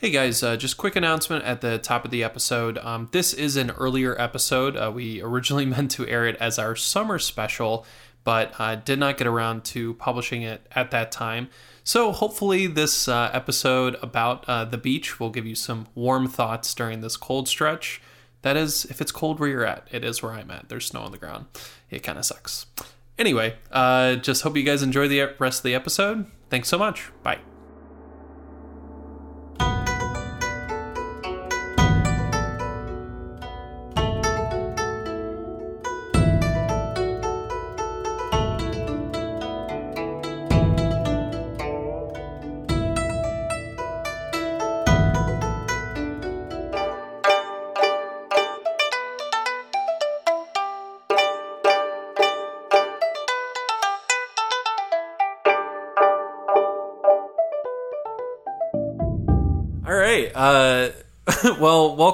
Hey guys, uh, just quick announcement at the top of the episode. Um, this is an earlier episode. Uh, we originally meant to air it as our summer special, but uh, did not get around to publishing it at that time. So hopefully, this uh, episode about uh, the beach will give you some warm thoughts during this cold stretch. That is, if it's cold where you're at, it is where I'm at. There's snow on the ground. It kind of sucks. Anyway, uh, just hope you guys enjoy the rest of the episode. Thanks so much. Bye.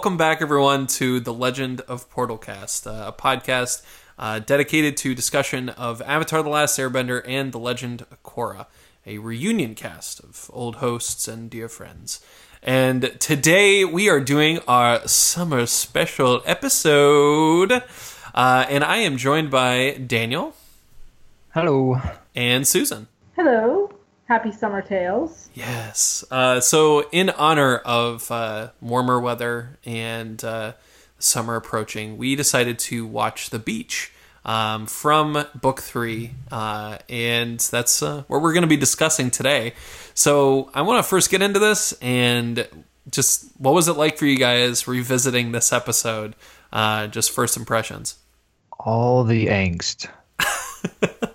Welcome back, everyone, to the Legend of Portalcast, uh, a podcast uh, dedicated to discussion of Avatar: The Last Airbender and The Legend of Korra, a reunion cast of old hosts and dear friends. And today we are doing our summer special episode, uh, and I am joined by Daniel Hello. and Susan. Hello. Happy summer tales. Yes. Uh, so, in honor of uh, warmer weather and uh, summer approaching, we decided to watch The Beach um, from Book Three, uh, and that's uh, what we're going to be discussing today. So, I want to first get into this and just what was it like for you guys revisiting this episode? Uh, just first impressions. All the angst.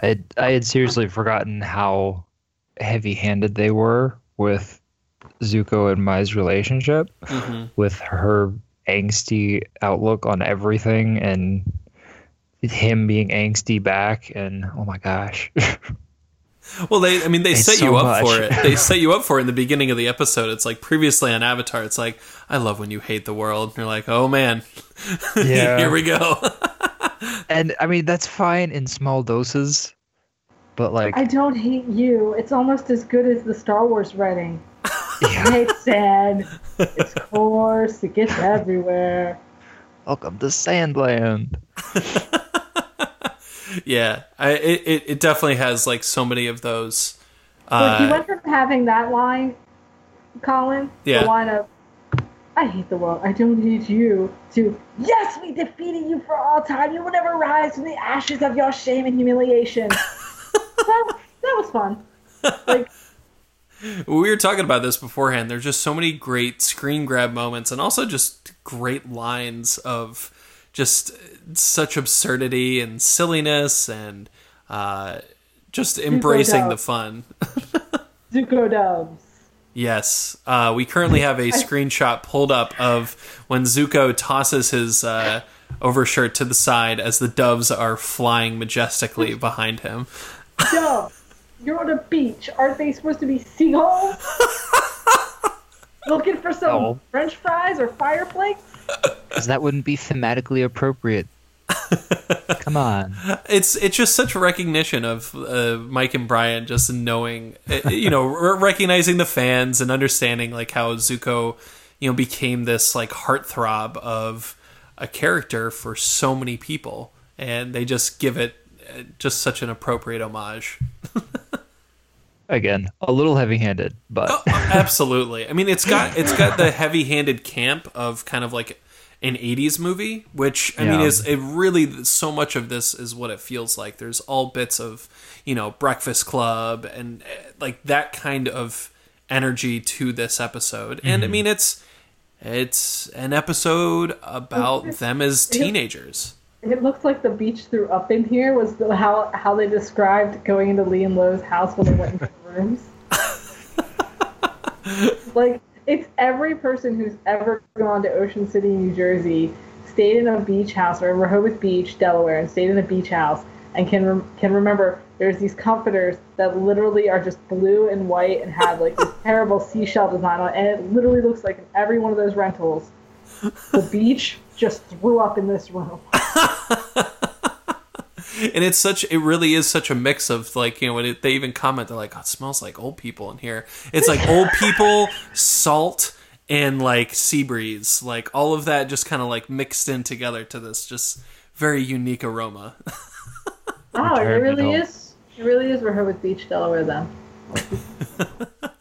I had, I had seriously forgotten how heavy-handed they were with Zuko and Mai's relationship, mm-hmm. with her angsty outlook on everything, and him being angsty back. And oh my gosh, Well, they, I mean, they It's set so you up much. for it. They set you up for it in the beginning of the episode. It's like previously on Avatar, it's like, I love when you hate the world. And you're like, oh man, Yeah. here we go. and I mean that's fine in small doses, but like I don't hate you. It's almost as good as the Star Wars writing. yeah, It's sad. It's coarse. It gets everywhere. welcome to Sandland. yeah, I, it, it, it definitely has like so many of those. Like you Uh, went from having that line, Colin, Yeah. the line of "I hate the world. I don't hate you," to "Yes, we defeated you for all time. You will never rise from the ashes of your shame and humiliation." That, that was fun. Like we were talking about this beforehand. There's just so many great screen grab moments and also just great lines of just such absurdity and silliness and uh, just embracing the fun. Zuko Dubs. Yes, uh, we currently have a screenshot pulled up of when Zuko tosses his uh, overshirt to the side as the doves are flying majestically behind him. Yo, you're on a beach. Aren't they supposed to be seagulls? Looking for some Oh. French fries or fire flakes? Because that wouldn't be thematically appropriate. Come on. It's it's just such a recognition of uh, Mike and Brian just knowing, uh, you know, r- recognizing the fans and understanding like how Zuko, you know, became this like heartthrob of a character for so many people, and they just give it just such an appropriate homage. Again, a little heavy-handed, but Oh, absolutely. I mean, it's got it's got the heavy-handed camp of kind of like an 80s movie, which I mean Yeah. is it really so much of this is what it feels like. There's all bits of, you know, Breakfast Club and eh, like that kind of energy to this episode. And I mean, it's it's an episode about them as teenagers. It looks like the beach threw up in here was the, how how they described going into Li and Lo's house when they went into the rooms. like it's every person who's ever gone to Ocean City, New Jersey, stayed in a beach house or in Rehoboth Beach, Delaware, and stayed in a beach house and can rem- can remember there's these comforters that literally are just blue and white and have like this terrible seashell design on it, and it literally looks like in every one of those rentals the beach just threw up in this room. and it's such it really is such a mix of like you know when it, they even comment they're like oh, it smells like old people in here. It's like old people salt and like sea breeze. Like all of that just kind of like mixed in together to this just very unique aroma. Oh it really is it really is rehoboth beach delaware then.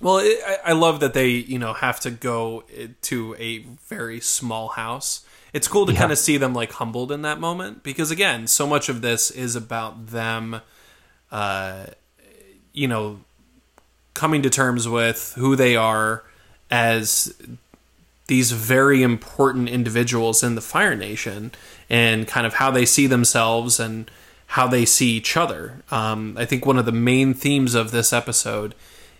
Well it, I, I love that they you know have to go eh, to a very small house it's cool to yeah. kind of see them like humbled in that moment because again, so much of this is about them, uh, you know, coming to terms with who they are as these very important individuals in the Fire Nation and kind of how they see themselves and how they see each other. Um, I think one of the main themes of this episode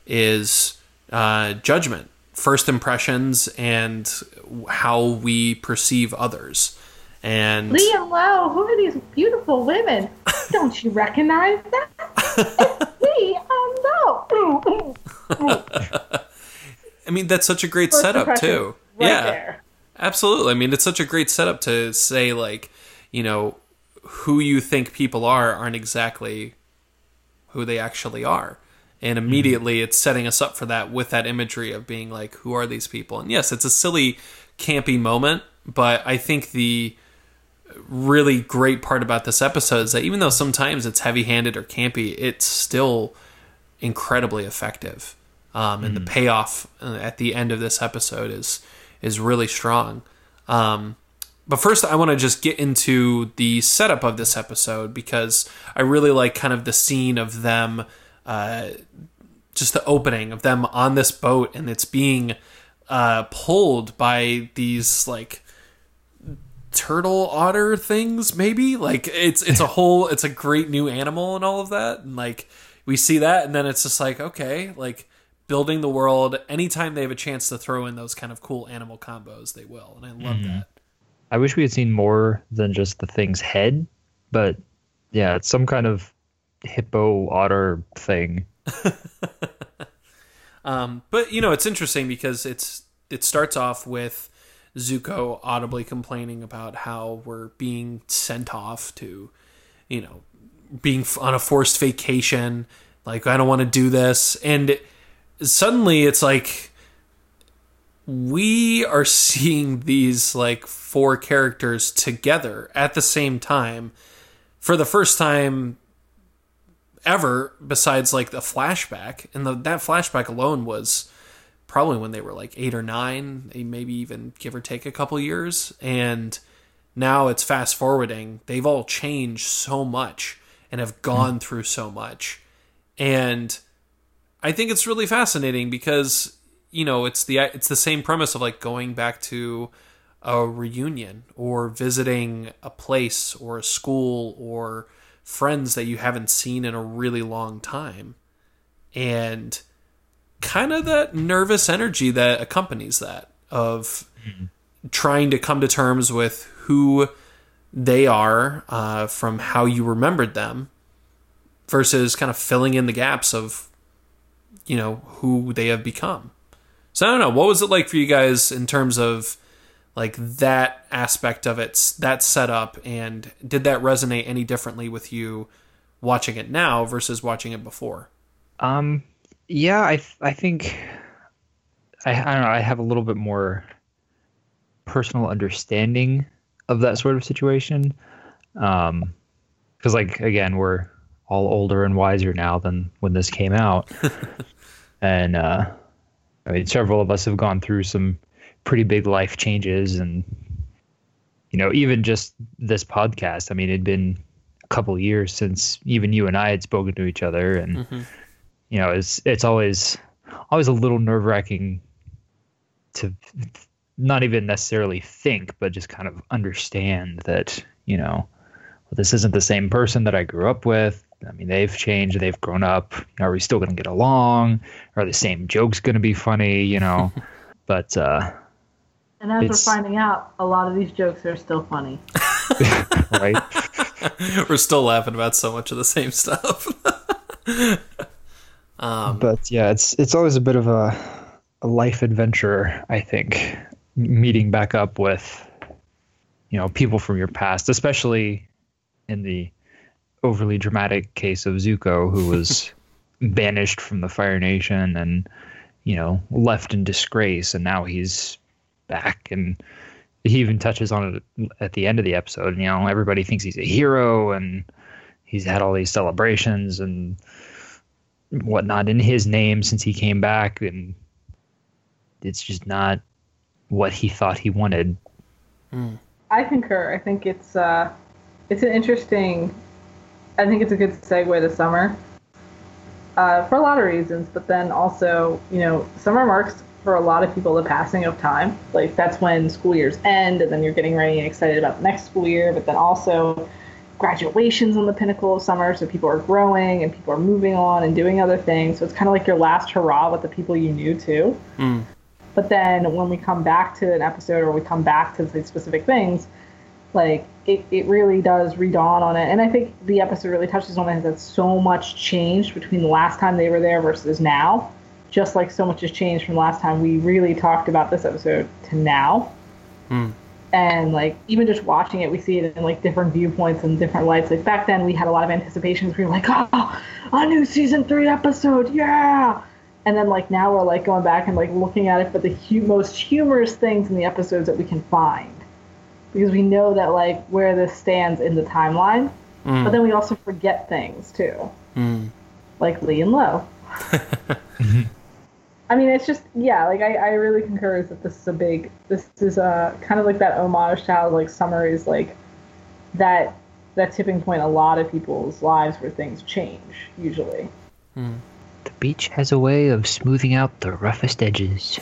is uh, judgment first impressions and how we perceive others. And Liam Lowe, who are these beautiful women? Don't you recognize that? it's Liam um, Lowe. I mean, that's such a great first setup too. Right yeah, there. absolutely. I mean, it's such a great setup to say like, you know, who you think people are aren't exactly who they actually are and mm-hmm. immediately mm-hmm. it's setting us up for that with that imagery of being like who are these people and yes it's a silly campy moment but i think the really great part about this episode is that even though sometimes it's heavy-handed or campy it's still incredibly effective um, and mm-hmm. the payoff uh, at the end of this episode is is really strong um, but first i want to just get into the setup of this episode because i really like kind of the scene of them uh, just the opening of them on this boat and it's being uh, pulled by these like turtle otter things maybe? Like it's it's a whole it's a great new animal and all of that and like we see that and then it's just like okay like building the world. Anytime they have a chance to throw in those kind of cool animal combos they will and i love mm-hmm. that. I wish we had seen more than just the thing's head but yeah it's some kind of hippo otter thing. um, but you know, it's interesting because it's it starts off with Zuko audibly complaining about how we're being sent off to, you know, being on a forced vacation. Like I don't want to do this, and suddenly it's like we are seeing these like four characters together at the same time for the first time ever besides like the flashback. And the, that flashback alone was probably when they were like eight or nine maybe even give or take a couple years. And now it's fast forwarding. They've all changed so much and have gone mm. through so much. And i think it's really fascinating because you know it's the it's the same premise of like going back to a reunion or visiting a place or a school or friends that you haven't seen in a really long time. And kind of that nervous energy that accompanies that of mm-hmm. trying to come to terms with who they are uh, from how you remembered them versus kind of filling in the gaps of you know who they have become so i don't know what was it like for you guys in terms of like that aspect of it, that setup, and did that resonate any differently with you watching it now versus watching it before? Um, yeah, I I think I I don't know. I have a little bit more personal understanding of that sort of situation. Um, because like again, we're all older and wiser now than when this came out, and uh, I mean, several of us have gone through some pretty big life changes and you know even just this podcast i mean it'd been a couple years since even you and i had spoken to each other and mm-hmm. you know it's it's always always a little nerve wracking to not even necessarily think but just kind of understand that you know well, this isn't the same person that i grew up with I mean, they've changed, they've grown up. Are we still going to get along? Are the same jokes going to be funny? You know, but uh, and as it's... we're finding out, a lot of these jokes are still funny. right. we're still laughing about so much of the same stuff. um, but yeah, it's it's always a bit of a, a life adventure, I think, meeting back up with you know people from your past, especially in the overly dramatic case of Zuko, who was banished from the Fire Nation and you know left in disgrace, and now he's back and he even touches on it at the end of the episode. And You know, everybody thinks he's a hero and he's had all these celebrations and whatnot in his name since he came back, and it's just not what he thought he wanted. Mm. I concur. I think it's uh, it's an interesting. I think it's a good segue to summer. Uh, for a lot of reasons, but then also, you know, summer marks for a lot of people the passing of time. Like that's when school years end, and then you're getting ready and excited about the next school year. But then also, graduations on the pinnacle of summer, so people are growing and people are moving on and doing other things. So it's kind of like your last hurrah with the people you knew too. Mm. But then when we come back to an episode or we come back to the specific things, like it, it really does redawn on it. And I think the episode really touches on it that so much changed between the last time they were there versus now. Just like so much has changed from last time we really talked about this episode to now. Mm. And like even just watching it, we see it in like different viewpoints and different lights. Like back then, we had a lot of anticipations. We were like, "Oh, a new season three episode, yeah!" and then like now we're like going back and like looking at it for the hu- most humorous things in the episodes that we can find because we know that like where this stands in the timeline mm. but then we also forget things too mm. like Li and Lo i mean it's just yeah like I, I really concur that this is a big this is a kind of like that homage to how like summer is like that that tipping point a lot of people's lives where things change usually Hmm. The beach has a way of smoothing out the roughest edges.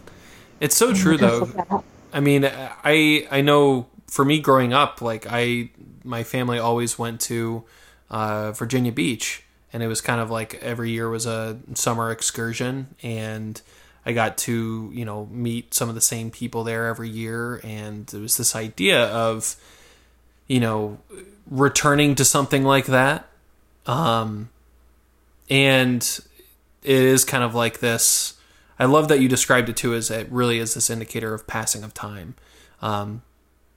it's so true though. I mean, I I know for me growing up, like I my family always went to uh, Virginia Beach, and it was kind of like every year was a summer excursion, and I got to you know meet some of the same people there every year, and there was this idea of you know returning to something like that. Um, and it is kind of like this. I love that you described it too as it really is this indicator of passing of time, um,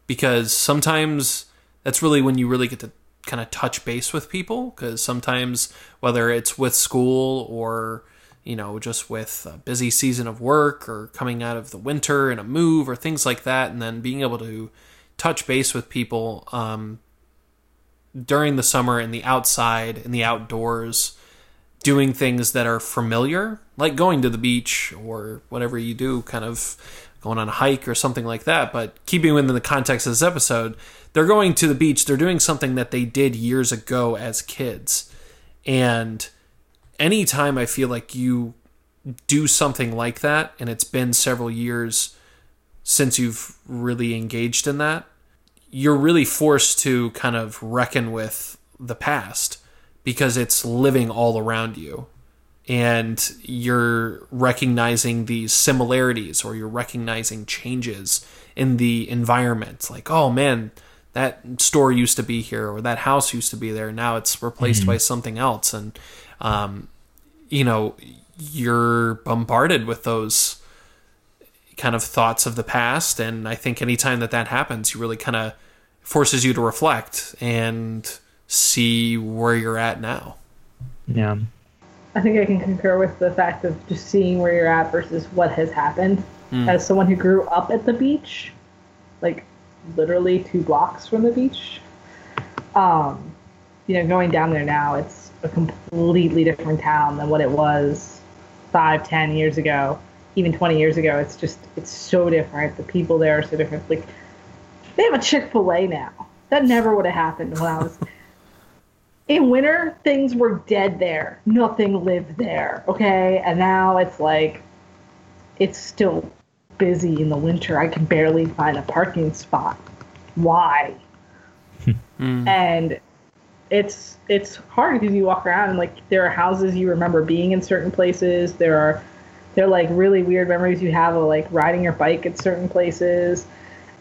because sometimes that's really when you really get to kind of touch base with people. Because sometimes whether it's with school or you know just with a busy season of work or coming out of the winter and a move or things like that, and then being able to touch base with people um, during the summer in the outside in the outdoors doing things that are familiar, like going to the beach or whatever you do, kind of going on a hike or something like that. But keeping within the context of this episode, they're going to the beach, they're doing something that they did years ago as kids. And anytime I feel like you do something like that, and it's been several years since you've really engaged in that, you're really forced to kind of reckon with the past because it's living all around you and you're recognizing these similarities or you're recognizing changes in the environment like oh man that store used to be here or that house used to be there now it's replaced mm-hmm. by something else and um, you know you're bombarded with those kind of thoughts of the past and i think anytime that that happens you really kind of forces you to reflect and see where you're at now. Yeah. I think I can concur with the fact of just seeing where you're at versus what has happened. Mm. As someone who grew up at the beach, like literally two blocks from the beach, um, you know, going down there now, it's a completely different town than what it was five, ten years ago, even 20 years ago. It's just, it's so different. The people there are so different. Like, they have a Chick fil A now. That never would have happened when I was in winter things were dead there. Nothing lived there okay? And now it's like it's still busy in the winter. I can barely find a parking spot. Why? Mm. and it's it's hard because you walk around and like there are houses you remember being in certain places. There are they're like really weird memories you have of like riding your bike at certain places.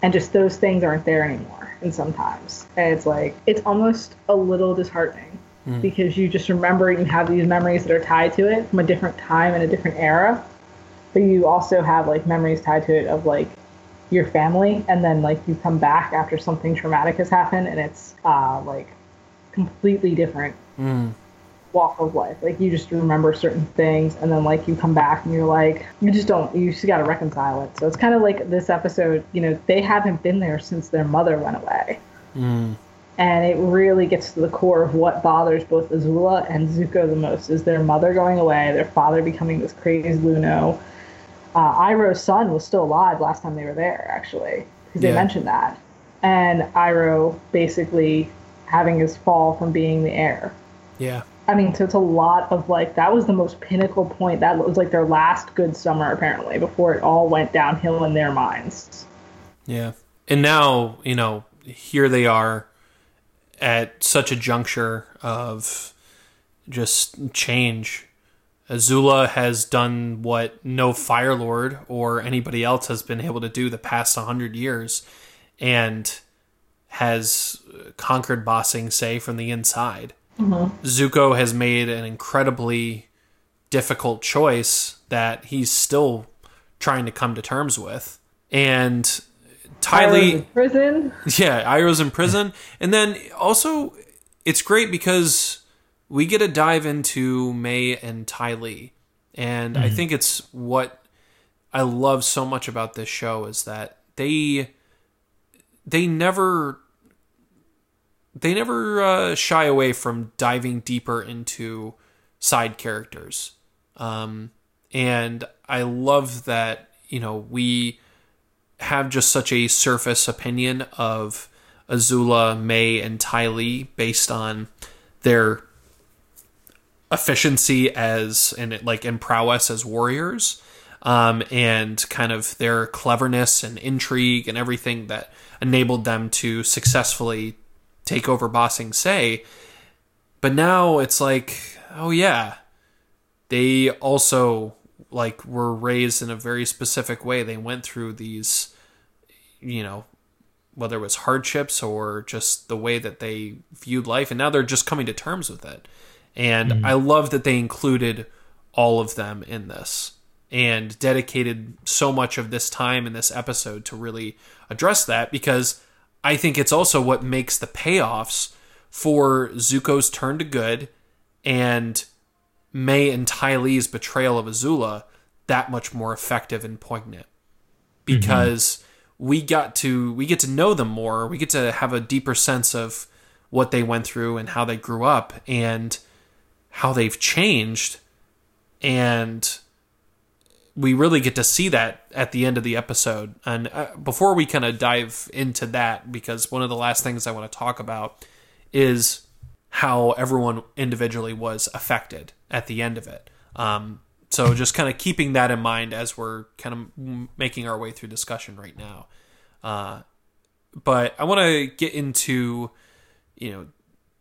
And just those things aren't there anymore and sometimes. And it's like, it's almost a little disheartening mm. because you just remember you have these memories that are tied to it from a different time and a different era. But you also have like memories tied to it of like your family, and then like you come back after something traumatic has happened, and it's uh, like completely different Mm. Walk of life. Like you just remember certain things, and then like you come back and you're like, you just don't. You just got to reconcile it. So it's kind of like this episode. You know, they haven't been there since their mother went away, Mm. and it really gets to the core of what bothers both Azula and Zuko the most: is their mother going away, their father becoming this crazy Luno. Uh, Iroh's son was still alive last time they were there, actually, because they mentioned that, and Iroh basically having his fall from being the heir. Yeah. I mean, so it's a lot of like that was the most pinnacle point. That was like their last good summer, apparently, before it all went downhill in their minds. Yeah. And now, you know, here they are at such a juncture of just change. Azula has done what no Fire Lord or anybody else has been able to do the past 100 years and has conquered Ba Sing Se from the inside. Mm-hmm. Zuko has made an incredibly difficult choice that he's still trying to come to terms with. And Ty Iroh's Lee, in prison. yeah, Iroh's in prison. And then also, it's great because we get a dive into Mai and Ty Lee. And I mm-hmm. think it's what I love so much about this show is that they they never they never uh, shy away from diving deeper into side characters. Um, and I love that, you know, we have just such a surface opinion of Azula, Mai, and Ty Lee based on their efficiency as and like and prowess as warriors, um, and kind of their cleverness and intrigue and everything that enabled them to successfully take over Ba Sing Se. But now it's like, oh yeah, they also like were raised in a very specific way. They went through these, you know, whether it was hardships or just the way that they viewed life, and now they're just coming to terms with it. And mm-hmm. I love that they included all of them in this and dedicated so much of this time in this episode to really address that because I think it's also what makes the payoffs for Zuko's turn to good and Mai and Ty Lee's betrayal of Azula that much more effective and poignant. Mm-hmm. Because we got to we get to know them more. We get to have a deeper sense of what they went through and how they grew up and how they've changed. And we really get to see that at the end of the episode. And uh, before we kind of dive into that, because one of the last things I want to talk about is how everyone individually was affected at the end of it. Um, so just kind of keeping that in mind as we're kind of making our way through discussion right now. Uh, but I want to get into, you know,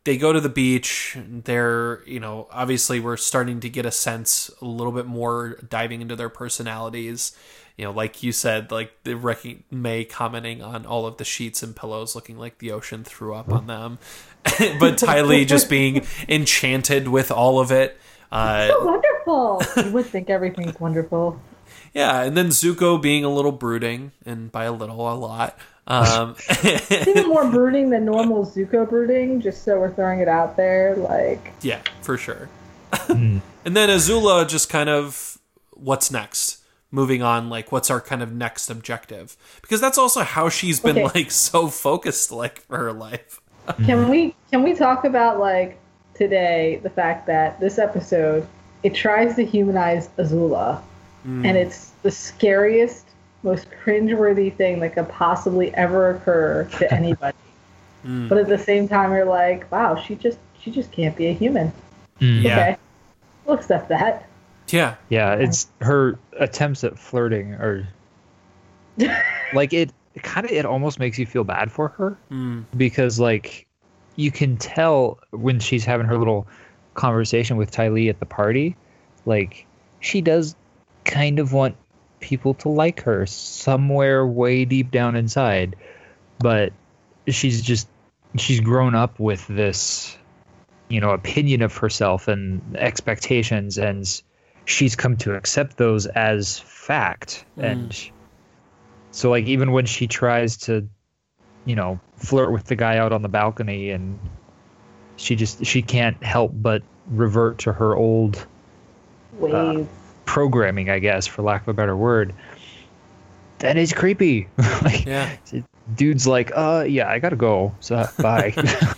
they go to the beach. They're, you know, obviously we're starting to get a sense a little bit more diving into their personalities. You know, like you said, like the Ricky Mai commenting on all of the sheets and pillows looking like the ocean threw up on them, but Ty Lee just being enchanted with all of it. Uh, So wonderful. you would think everything's wonderful. yeah, and then Zuko being a little brooding, and by a little, a lot. Um, It's even more brooding than normal Zuko brooding, just so we're throwing it out there. Like, Yeah, for sure. Hmm. and then Azula just kind of what's next? Moving on, like what's our kind of next objective? Because that's also how she's been Okay. like so focused like for her life. Hmm. can we can we talk about like today the fact that this episode it tries to humanize Azula, hmm. and it's the scariest, most cringeworthy thing that could possibly ever occur to anybody. But at the same time, you're like, wow, she just she just can't be a human. Yeah. Okay, we'll accept that. Yeah. Yeah, it's her attempts at flirting are like it kind of it almost makes you feel bad for her Mm. because like you can tell when she's having her little conversation with Ty Lee at the party, like she does kind of want people to like her somewhere way deep down inside, but she's just she's grown up with this you know opinion of herself and expectations and she's come to accept those as fact. Mm. And so like even when she tries to, you know, flirt with the guy out on the balcony, and she just she can't help but revert to her old uh, Waves. Programming, I guess, for lack of a better word. That is creepy. like, Yeah. dude's like, uh, yeah, I gotta go. So bye.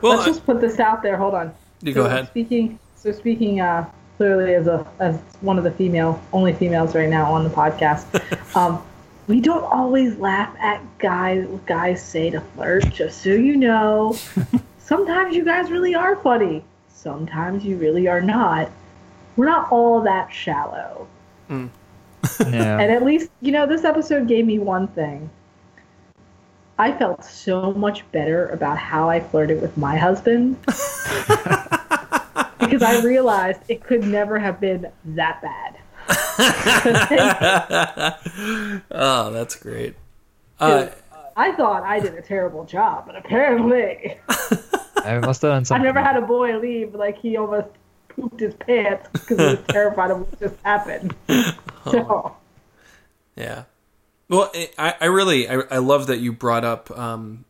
Well, Let's just put this out there. Hold on. you So go ahead. Speaking, so speaking uh, clearly as a as one of the female only females right now on the podcast, um, we don't always laugh at guys what guys say to flirt. Just so you know, sometimes you guys really are funny. Sometimes you really are not. We're not all that shallow. yeah. And at least, you know, this episode gave me one thing. I felt so much better about how I flirted with my husband because I realized it could never have been that bad. oh, that's great. Uh, I thought I did a terrible job, but apparently I must have done something. I've never had a boy leave like he almost pooped his pants because he was terrified of what just happened. So, Yeah. Well, I, I really, I, I love that you brought up, um,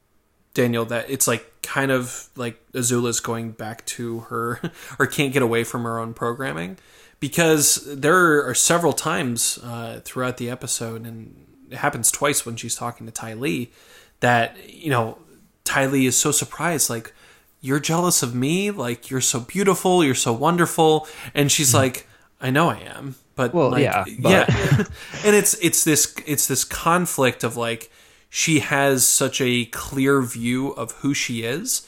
Daniel, that it's like kind of like Azula's going back to her, or can't get away from her own programming. Because there are several times uh, throughout the episode, and it happens twice when she's talking to Ty Lee, that, you know, Ty Lee is so surprised, like, you're jealous of me? Like, you're so beautiful, you're so wonderful. And she's hmm. like, I know I am. But Well, like, yeah, but- yeah. and it's it's this it's this conflict of like she has such a clear view of who she is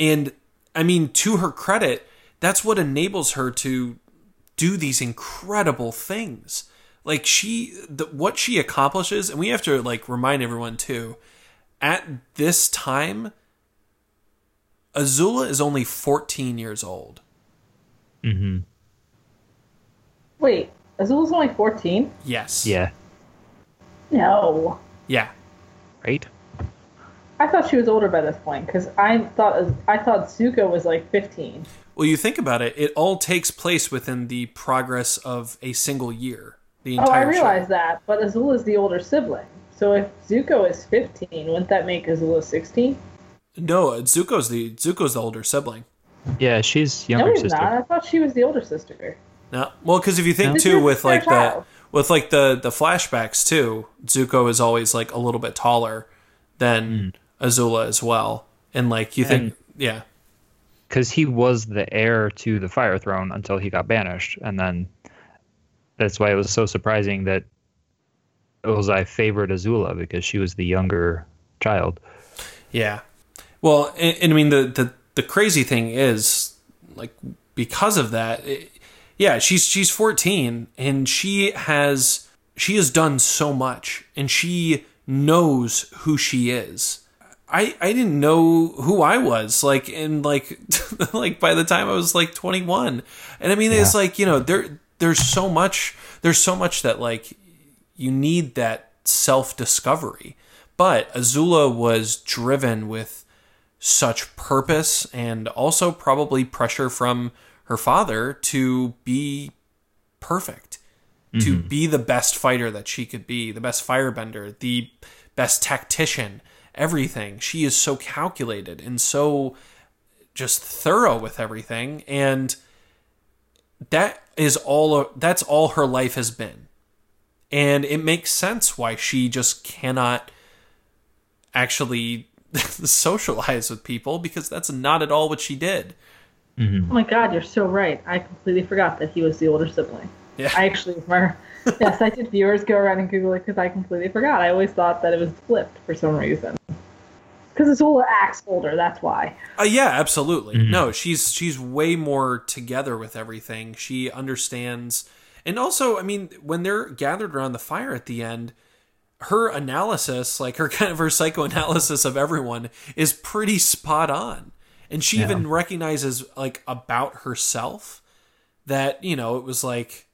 and i mean to her credit that's what enables her to do these incredible things like she the, what she accomplishes and we have to like remind everyone too at this time azula is only 14 years old Mm-hmm. wait, Azula's only 14? yes Yeah. No. yeah Right. I thought she was older by this point because I thought I thought Zuko was like 15. Well, you think about it, it all takes place within the progress of a single year. The entire. Oh, I realize show. that, but Azula's the older sibling. So if Zuko is 15, wouldn't that make Azula 16? No, uh, Zuko's the Zuko's the older sibling. Yeah, she's No, younger he's sister. not. I thought she was the older sister. No, well, because if you think This too is with their like the with like the the flashbacks too, Zuko is always like a little bit taller than hmm. Azula as well, and like you think, yeah, because he was the heir to the Fire Throne until he got banished, and then that's why it was so surprising that Ozai favored Azula because she was the younger child. Yeah. Well, and, and I mean the, the the crazy thing is like because of that, it, yeah, she's she's 14 and she has she has done so much and she knows who she is. I I didn't know who I was like and like like by the time I was like 21. And I mean it's like, you know, there there's so much there's so much that like you need that self discovery. But Azula was driven with such purpose and also probably pressure from her father to be perfect, to mm-hmm. be the best fighter that she could be, the best firebender, the best tactician, everything. She is so calculated and so just thorough with everything and that is all that's all her life has been and it makes sense why she just cannot actually socialize with people because that's not at all what she did. Oh my god, you're so right. I completely forgot that he was the older sibling. Yeah. I actually remember. yes, I did. Viewers go around and Google it because I completely forgot. I always thought that it was flipped for some reason. Because Azula acts older, that's why. Uh, yeah, absolutely. No, she's she's way more together with everything. She understands, and also, I mean, when they're gathered around the fire at the end, her analysis, like her kind of her psychoanalysis of everyone, is pretty spot on. And she even recognizes, like, about herself that you know it was like,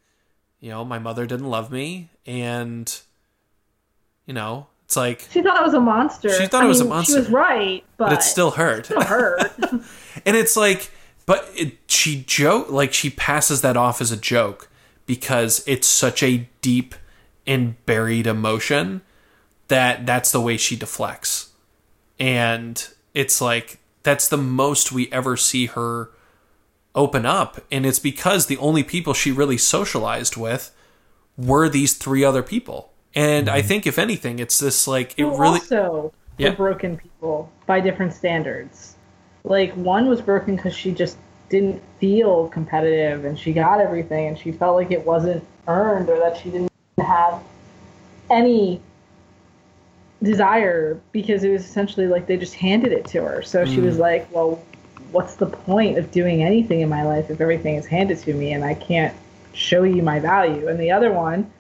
you know, my mother didn't love me, and you know, it's like, She thought it was a monster. She thought I it was a monster. She was right, but, but it still hurt. still hurt. And it's like, but it, she joke like she passes that off as a joke because it's such a deep and buried emotion. that that's the way she deflects. And it's like that's the most we ever see her open up and it's because the only people she really socialized with were these three other people. And mm-hmm. I think if anything it's this like it Who really also yeah. broken people by different standards. Like one was broken cuz she just didn't feel competitive and she got everything and she felt like it wasn't earned or that she didn't have any desire because it was essentially like they just handed it to her. So mm. she was mm. like, well, what's the point of doing anything in my life if everything is handed to me and I can't show you my value? And the other one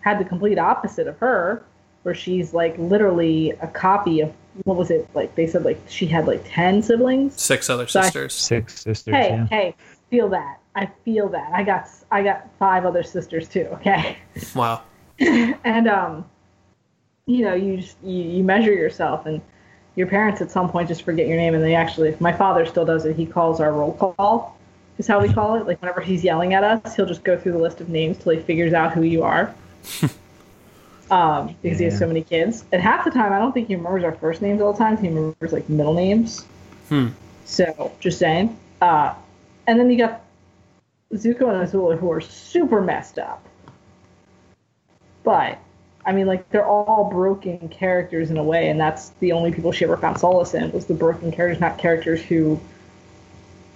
had the complete opposite of her, where she's like literally a copy of what was it like? They said like she had like ten siblings, six other so sisters, I, six sisters. Hey, yeah. hey, feel that? I feel that. I got I got five other sisters too. Okay. Wow. and um, you know, you just you, you measure yourself and your parents at some point just forget your name and they actually my father still does it he calls our roll call is how we call it like whenever he's yelling at us he'll just go through the list of names till he figures out who you are um, because yeah. he has so many kids and half the time i don't think he remembers our first names all the time he remembers like middle names hmm. so just saying uh, and then you got zuko and azula who are super messed up but I mean, like they're all broken characters in a way, and that's the only people she ever found solace in was the broken characters, not characters who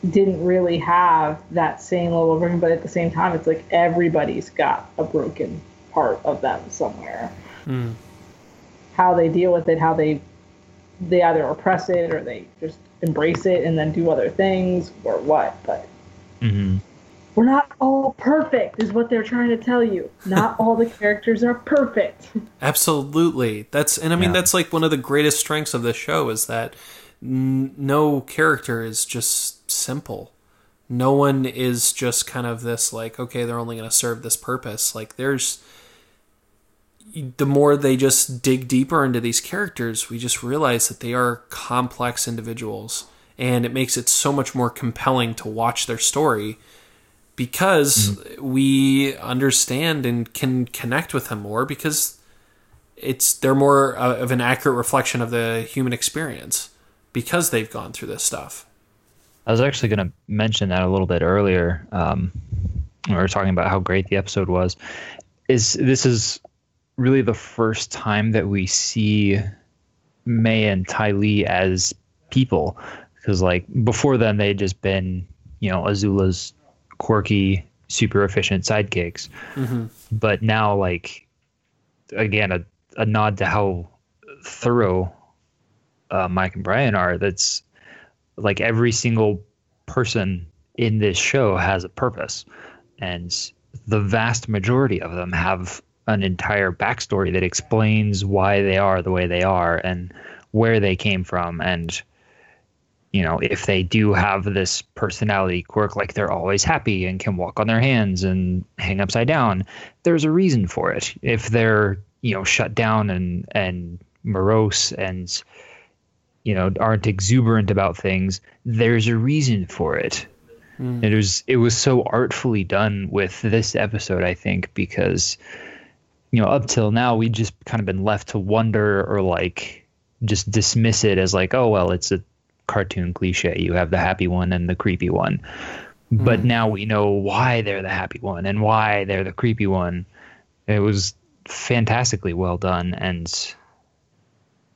didn't really have that same level of broken. But at the same time, it's like everybody's got a broken part of them somewhere. Mm. How they deal with it, how they they either oppress it or they just embrace it and then do other things or what. But mm-hmm we're not all perfect is what they're trying to tell you. Not all the characters are perfect. Absolutely. That's and i mean yeah. that's like one of the greatest strengths of this show is that n- no character is just simple. No one is just kind of this like okay they're only going to serve this purpose. Like there's the more they just dig deeper into these characters we just realize that they are complex individuals. And it makes it so much more compelling to watch their story because mm-hmm. we understand and can connect with them more because it's they're more uh, of an accurate reflection of the human experience because they've gone through this stuff. I was actually going to mention that a little bit earlier. Um, we were talking about how great the episode was. Is this is really the first time that we see Mai and Ty Lee as people because like before then they'd just been you know Azula's quirky, super efficient sidekicks. Mm-hmm. But now, like, again, a, a nod to how thorough uh, Mike and Brian are. That's like every single person in this show has a purpose, and the vast majority of them have an entire backstory that explains why they are the way they are and where they came from and you know, if they do have this personality quirk, like they're always happy and can walk on their hands and hang upside down, there's a reason for it. If they're, you know, shut down and, and morose and, you know, aren't exuberant about things, there's a reason for it. Mm. It was it was so artfully done with this episode, I think, because you know, up till now we just kind of been left to wonder or like just dismiss it as like, oh well, it's a cartoon cliche. You have the happy one and the creepy one. Mm. But now we know why they're the happy one and why they're the creepy one. It was fantastically well done and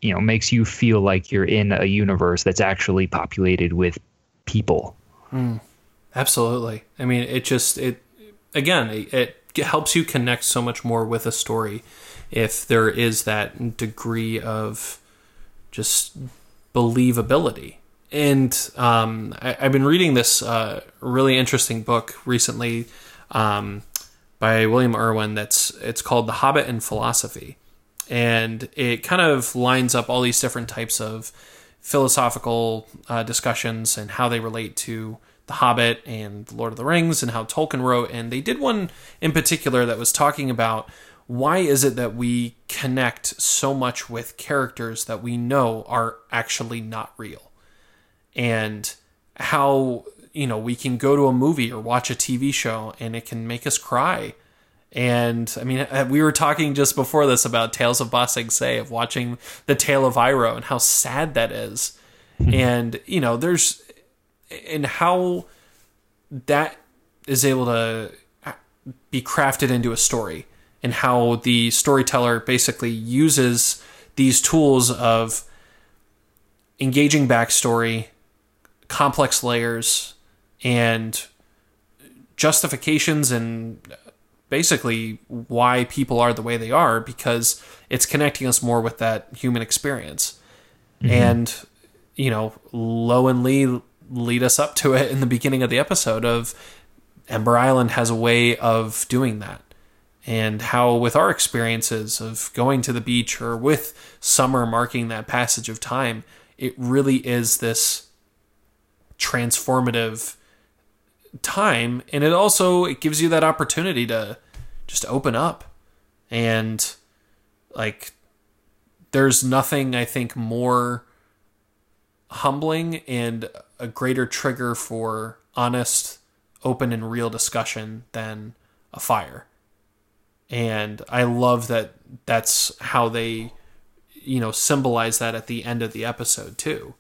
you know makes you feel like you're in a universe that's actually populated with people. Mm. Absolutely. I mean, it just it again it, it helps you connect so much more with a story if there is that degree of just believability and um, I, have been reading this uh, really interesting book recently um, by William Irwin. That's it's called The Hobbit and Philosophy, and it kind of lines up all these different types of philosophical uh, discussions and how they relate to The Hobbit and *The Lord of the Rings and how Tolkien wrote. And they did one in particular that was talking about why is it that we connect so much with characters that we know are actually not real and how you know we can go to a movie or watch a TV show and it can make us cry And I mean, uh, we were talking just before this about Tales of Ba Sing Se, of watching the tale of Iroh and how sad that is. and, you know, there's, and how that is able to be crafted into a story and how the storyteller basically uses these tools of engaging backstory, complex layers, and justifications and basically why people are the way they are because it's connecting us more with that human experience. Mm-hmm. And, you know, Lo and Li lead us up to it in the beginning of the episode of Ember Island has a way of doing that. And how, with our experiences of going to the beach or with summer marking that passage of time, it really is this transformative time and it also it gives you that opportunity to just open up and like there's nothing i think more humbling and a greater trigger for honest open and real discussion than a fire. And i love that that's how they you know symbolize that at the end of the episode too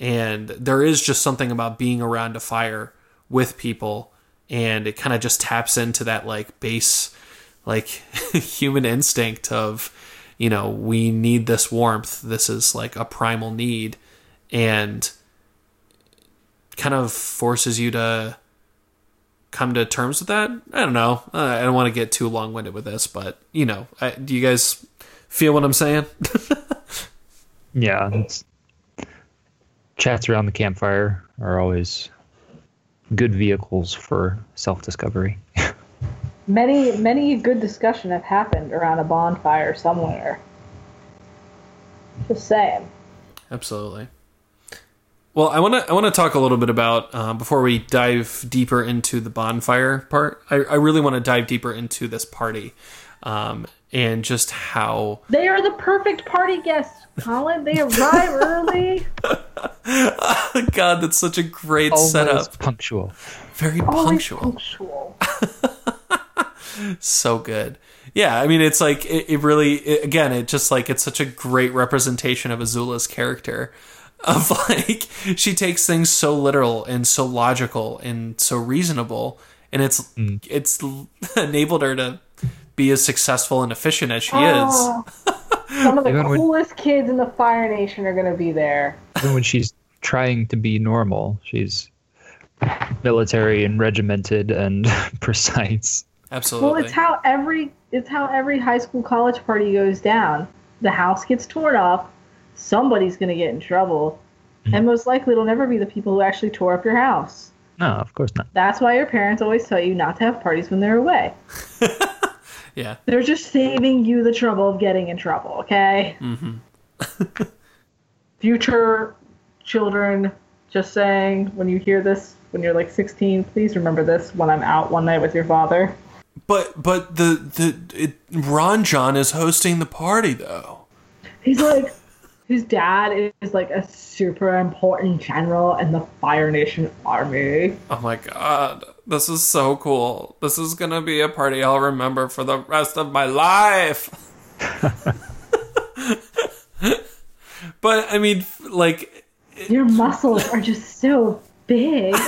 and there is just something about being around a fire with people and it kind of just taps into that like base like human instinct of you know we need this warmth this is like a primal need and kind of forces you to come to terms with that? I don't know. Uh, I don't want to get too long-winded with this but you know I, do you guys feel what i'm saying? Yeah chats around the campfire are always good vehicles for self discovery. many many good discussion have happened around a bonfire somewhere. Just saying. Absolutely. Well, I want to I want to talk a little bit about uh, before we dive deeper into the bonfire part. I, I really want to dive deeper into this party, um, and just how they are the perfect party guests. Colin, they arrive early. God, that's such a great Always setup. Punctual. Very Always punctual. punctual. so good. Yeah, I mean, it's like it, it really. It, again, it just like it's such a great representation of Azula's character. Of like, she takes things so literal and so logical and so reasonable, and it's mm. it's enabled her to be as successful and efficient as she oh. is. Some of the Even coolest when, kids in the Fire Nation are going to be there. Even when she's trying to be normal, she's military and regimented and precise. Absolutely. Well, it's how every it's how every high school college party goes down. The house gets torn up. Somebody's going to get in trouble, mm-hmm. and most likely it'll never be the people who actually tore up your house. No, of course not. That's why your parents always tell you not to have parties when they're away. Yeah. They're just saving you the trouble of getting in trouble, okay? Mm-hmm. Future children, just saying, when you hear this, when you're like 16, please remember this when I'm out one night with your father. But but the the it, John is hosting the party though. He's like his dad is like a super important general in the Fire Nation army. Oh my god. This is so cool. This is going to be a party I'll remember for the rest of my life. but I mean like your muscles are just so big.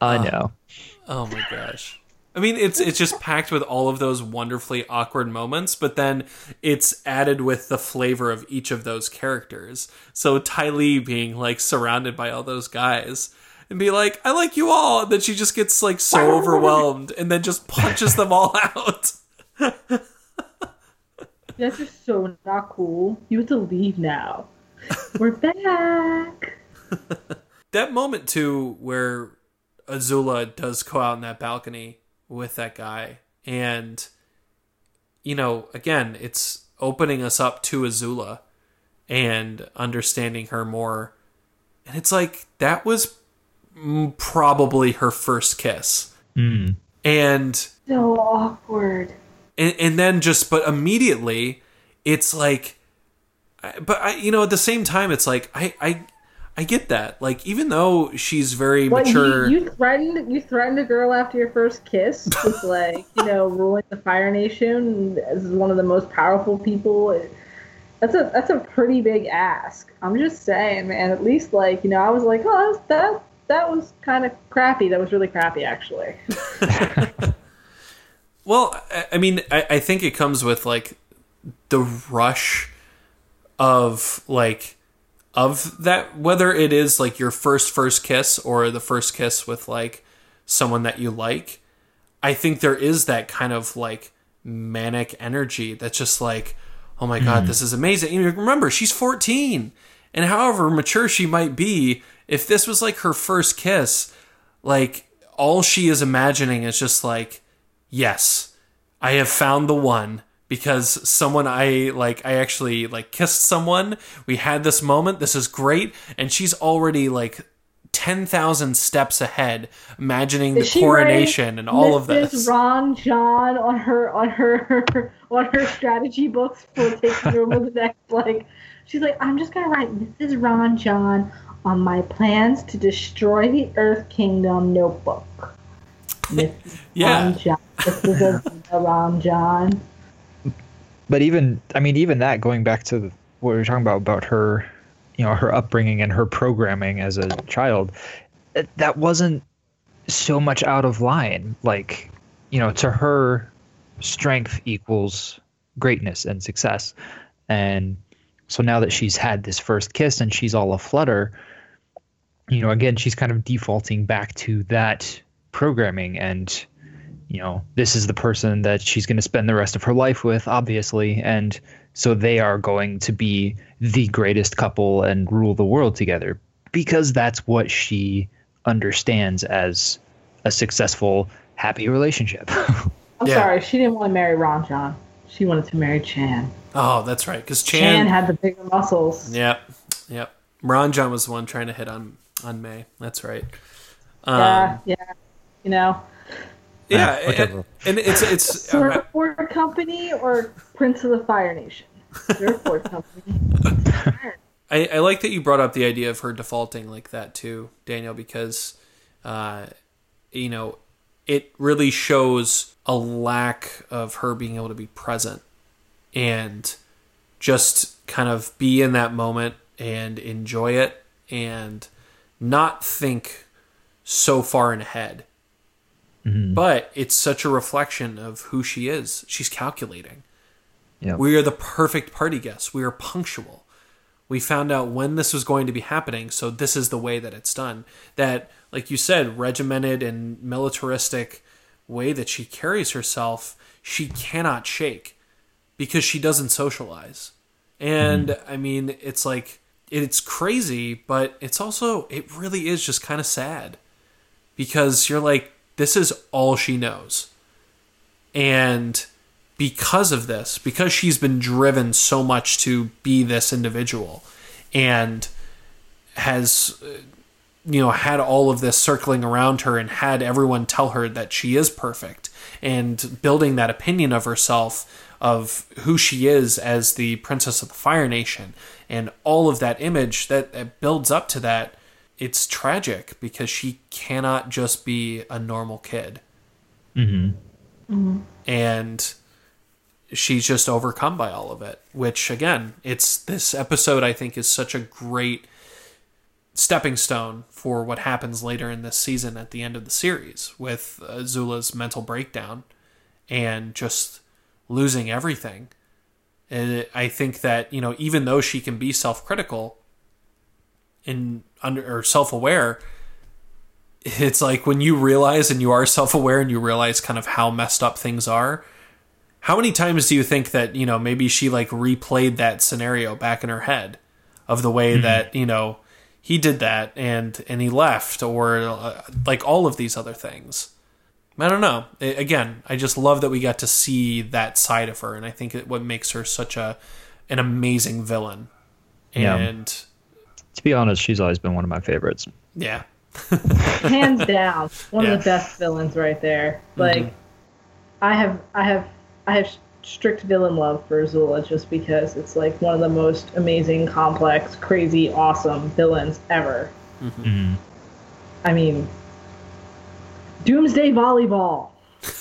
I uh, know. Oh my gosh. I mean, it's it's just packed with all of those wonderfully awkward moments, but then it's added with the flavor of each of those characters. So Ty Lee being like surrounded by all those guys and be like, "I like you all," and then she just gets like so overwhelmed and then just punches them all out. That's just so not cool. You have to leave now. We're back. that moment too, where Azula does go out on that balcony with that guy. And, you know, again, it's opening us up to Azula and understanding her more. And it's like, that was probably her first kiss. Mm. And. So awkward. And, and then just, but immediately, it's like, but I, you know, at the same time, it's like, I, I, I get that. Like, even though she's very What, mature, You, you threatened you threatened a girl after your first kiss with like you know ruling the Fire Nation as one of the most powerful people. That's a that's a pretty big ask. I'm just saying, man. At least like you know, I was like, oh, that that was kind of crappy. That was really crappy, actually. Well, I- I mean, I, I think it comes with like the rush of like of that whether it is like your first first kiss or the first kiss with like someone that you like. I think there is that kind of like manic energy that's just like, oh my god, mm. this is amazing. And remember, she's 14. And however mature she might be, if this was like her first kiss, like all she is imagining is just like, yes, I have found the one because someone I like I actually like kissed someone. We had this moment. This is great and she's already like 10,000 steps ahead imagining the Is she coronation and all of Mrs. this. Ruon-Jian on her on her on her strategy books for taking over the next like she's like I'm just gonna write Mrs. Ruon-Jian on my plans to destroy the Earth Kingdom notebook. Mrs. Yeah. Ron John. This is a Ruon-Jian. but even I mean even that going back to what we were talking about about her you know her upbringing and her programming as a child that wasn't so much out of line like you know to her strength equals greatness and success and so now that she's had this first kiss and she's all aflutter you know again she's kind of defaulting back to that programming and you know, this is the person that she's going to spend the rest of her life with, obviously. And so they are going to be the greatest couple and rule the world together because that's what she understands as a successful, happy relationship. I'm Yeah. sorry, she didn't want to marry Ruon-Jian. She wanted to marry Chan. Oh, that's right. Because Chan, Chan. had the bigger muscles. Yep. Yep. Ruon-Jian was the one trying to hit on on Mai. That's right. Um, Yeah, yeah. You know, yeah. Uh, and, and it's it's Surfboard Company or Prince of the Fire Nation? Surfboard Company. I, I like that you brought up the idea of her defaulting like that too, Daniel, because uh, you know it really shows a lack of her being able to be present and just kind of be in that moment and enjoy it and not think so far in ahead. Mm-hmm. But it's such a reflection of who she is. She's calculating. Yep. We are the perfect party guests. We are punctual. We found out when this was going to be happening, so this is the way that it's done. That, like you said, regimented and militaristic way that she carries herself, she cannot shake because she doesn't socialize. And mm-hmm. I mean, it's like it's crazy, but it's also it really is just kind of sad because you're like this is all she knows. And because of this, because she's been driven so much to be this individual and has uh, you know had all of this circling around her and had everyone tell her that she is perfect and building that opinion of herself of who she is as the princess of the fire nation. And all of that image that, that builds up to that it's tragic because she cannot just be a normal kid. And she's just overcome by all of it which again it's this episode i think is such a great stepping stone for what happens later in this season at the end of the series with uh, zula's mental breakdown and just losing everything. And i think that you know even though she can be self-critical and under or self-aware it's like when you realize and you are self-aware and you realize kind of how messed up things are how many times do you think that you know maybe she like replayed that scenario back in her head of the way that you know he did that and and he left or uh, like all of these other things i don't know I- again i just love that we got to see that side of her and i think it what makes her such a an amazing villain Yeah. and to be honest, she's always been one of my favorites. yeah hands down one Yeah. of the best villains right there like Mm-hmm. i have i have i have strict villain love for Azula just because it's like one of the most amazing, complex, crazy, awesome villains ever. Mhm. I mean, Doomsday Volleyball.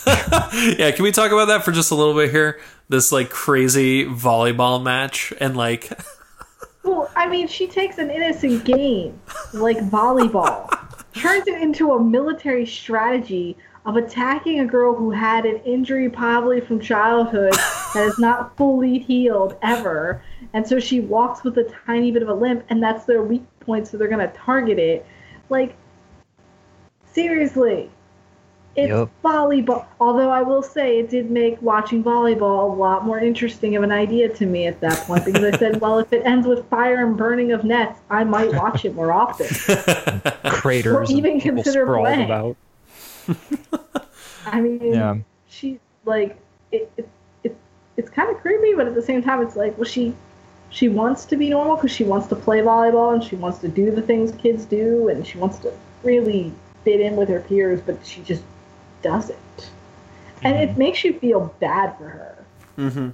yeah, can we talk about that for just a little bit here? This like crazy volleyball match and like Well, I mean, she takes an innocent game like volleyball, turns it into a military strategy of attacking a girl who had an injury probably from childhood that is not fully healed ever. And so she walks with a tiny bit of a limp, and that's their weak point, so they're going to target it. Like, seriously. It's Yep. volleyball. Although I will say it did make watching volleyball a lot more interesting of an idea to me at that point because I said, well, if it ends with fire and burning of nets, I might watch it more often. Craters. Or even consider playing. about. I mean, Yeah. she like it, it, it it's kind of creepy, but at the same time, it's like, well, she she wants to be normal because she wants to play volleyball and she wants to do the things kids do and she wants to really fit in with her peers, but she just doesn't, and it makes you feel bad for her. hmm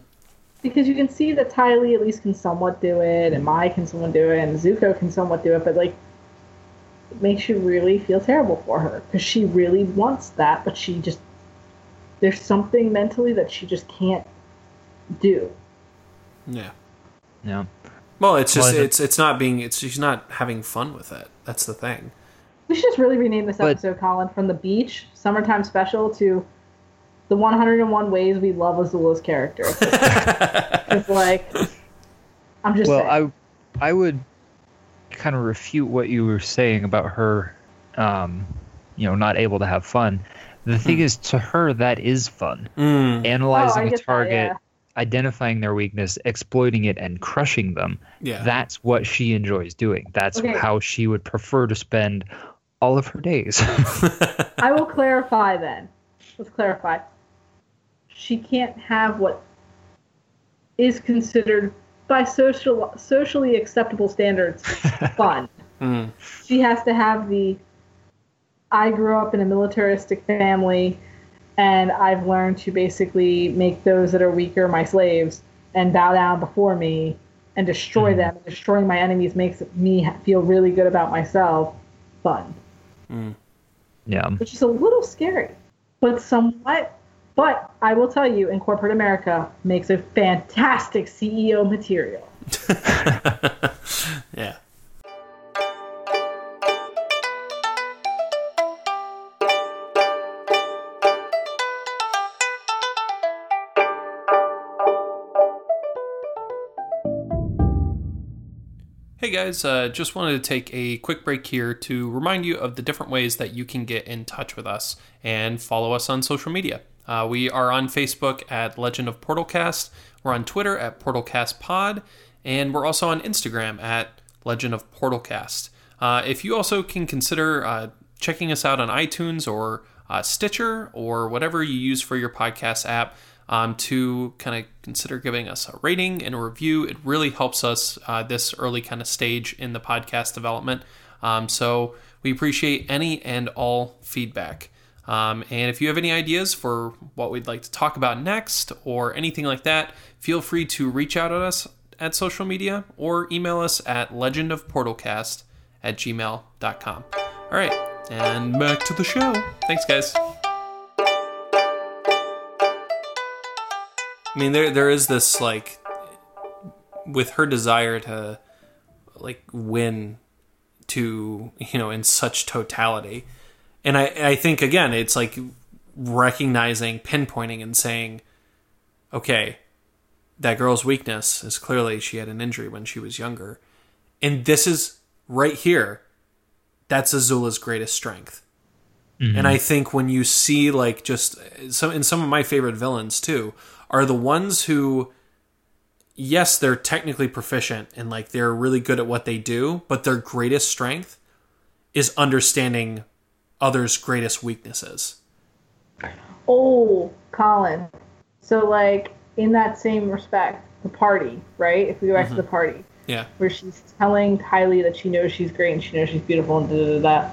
because you can see that Ty Lee at least can somewhat do it, and Mai can somewhat do it, and Zuko can somewhat do it, but like, it makes you really feel terrible for her because she really wants that, but she just there's something mentally that she just can't do. Yeah. Yeah. Well, it's just I think- it's it's not being it's she's not having fun with it. That's the thing. We should just really rename this But- episode, Colin, from the beach summertime special to the 101 ways we love Azula's character. it's like I'm just Well, saying. I I would kind of refute what you were saying about her, um, you know, not able to have fun. The Hmm. thing is, to her, that is fun. Mm, Analyzing Oh, I a get that, target, yeah. identifying their weakness, exploiting it, and crushing them. yeah. That's what she enjoys doing. That's Okay. how she would prefer to spend all of her days. I will clarify then. Let's clarify. She can't have what is considered by social socially acceptable standards fun. Mm, She has to have the I grew up in a militaristic family and I've learned to basically make those that are weaker my slaves and bow down before me and destroy them. And destroying my enemies makes me feel really good about myself. Fun. Yeah. which is a little scary, but somewhat. But I will tell you, in corporate America, makes a fantastic CEO material. yeah. Hey guys, uh, just wanted to take a quick break here to remind you of the different ways that you can get in touch with us and follow us on social media. Uh, we are on Facebook at Legend of Portalcast, we're on Twitter at PortalcastPod, and we're also on Instagram at Legend of Portalcast. Uh, if you also can consider uh, checking us out on iTunes or uh, Stitcher or whatever you use for your podcast app, um, to kind of consider giving us a rating and a review. It really helps us uh, this early kind of stage in the podcast development. Um, so we appreciate any and all feedback. Um, and if you have any ideas for what we'd like to talk about next or anything like that, feel free to reach out at us at social media or email us at legendofportalcast at gmail.com. All right, and back to the show. Thanks, guys. I mean, there there is this like with her desire to like win to you know in such totality, and I I think again it's like recognizing, pinpointing, and saying, okay, that girl's weakness is clearly she had an injury when she was younger, and this is right here. That's Azula's greatest strength. Mm-hmm. And I think when you see like just some in some of my favorite villains too are the ones who yes, they're technically proficient and like they're really good at what they do, but their greatest strength is understanding others' greatest weaknesses. Oh, Colin. So, like, in that same respect, the party, right? If we go back to mm-hmm. the party, Yeah. where she's telling Kylie that she knows she's great and she knows she's beautiful and da da da. da.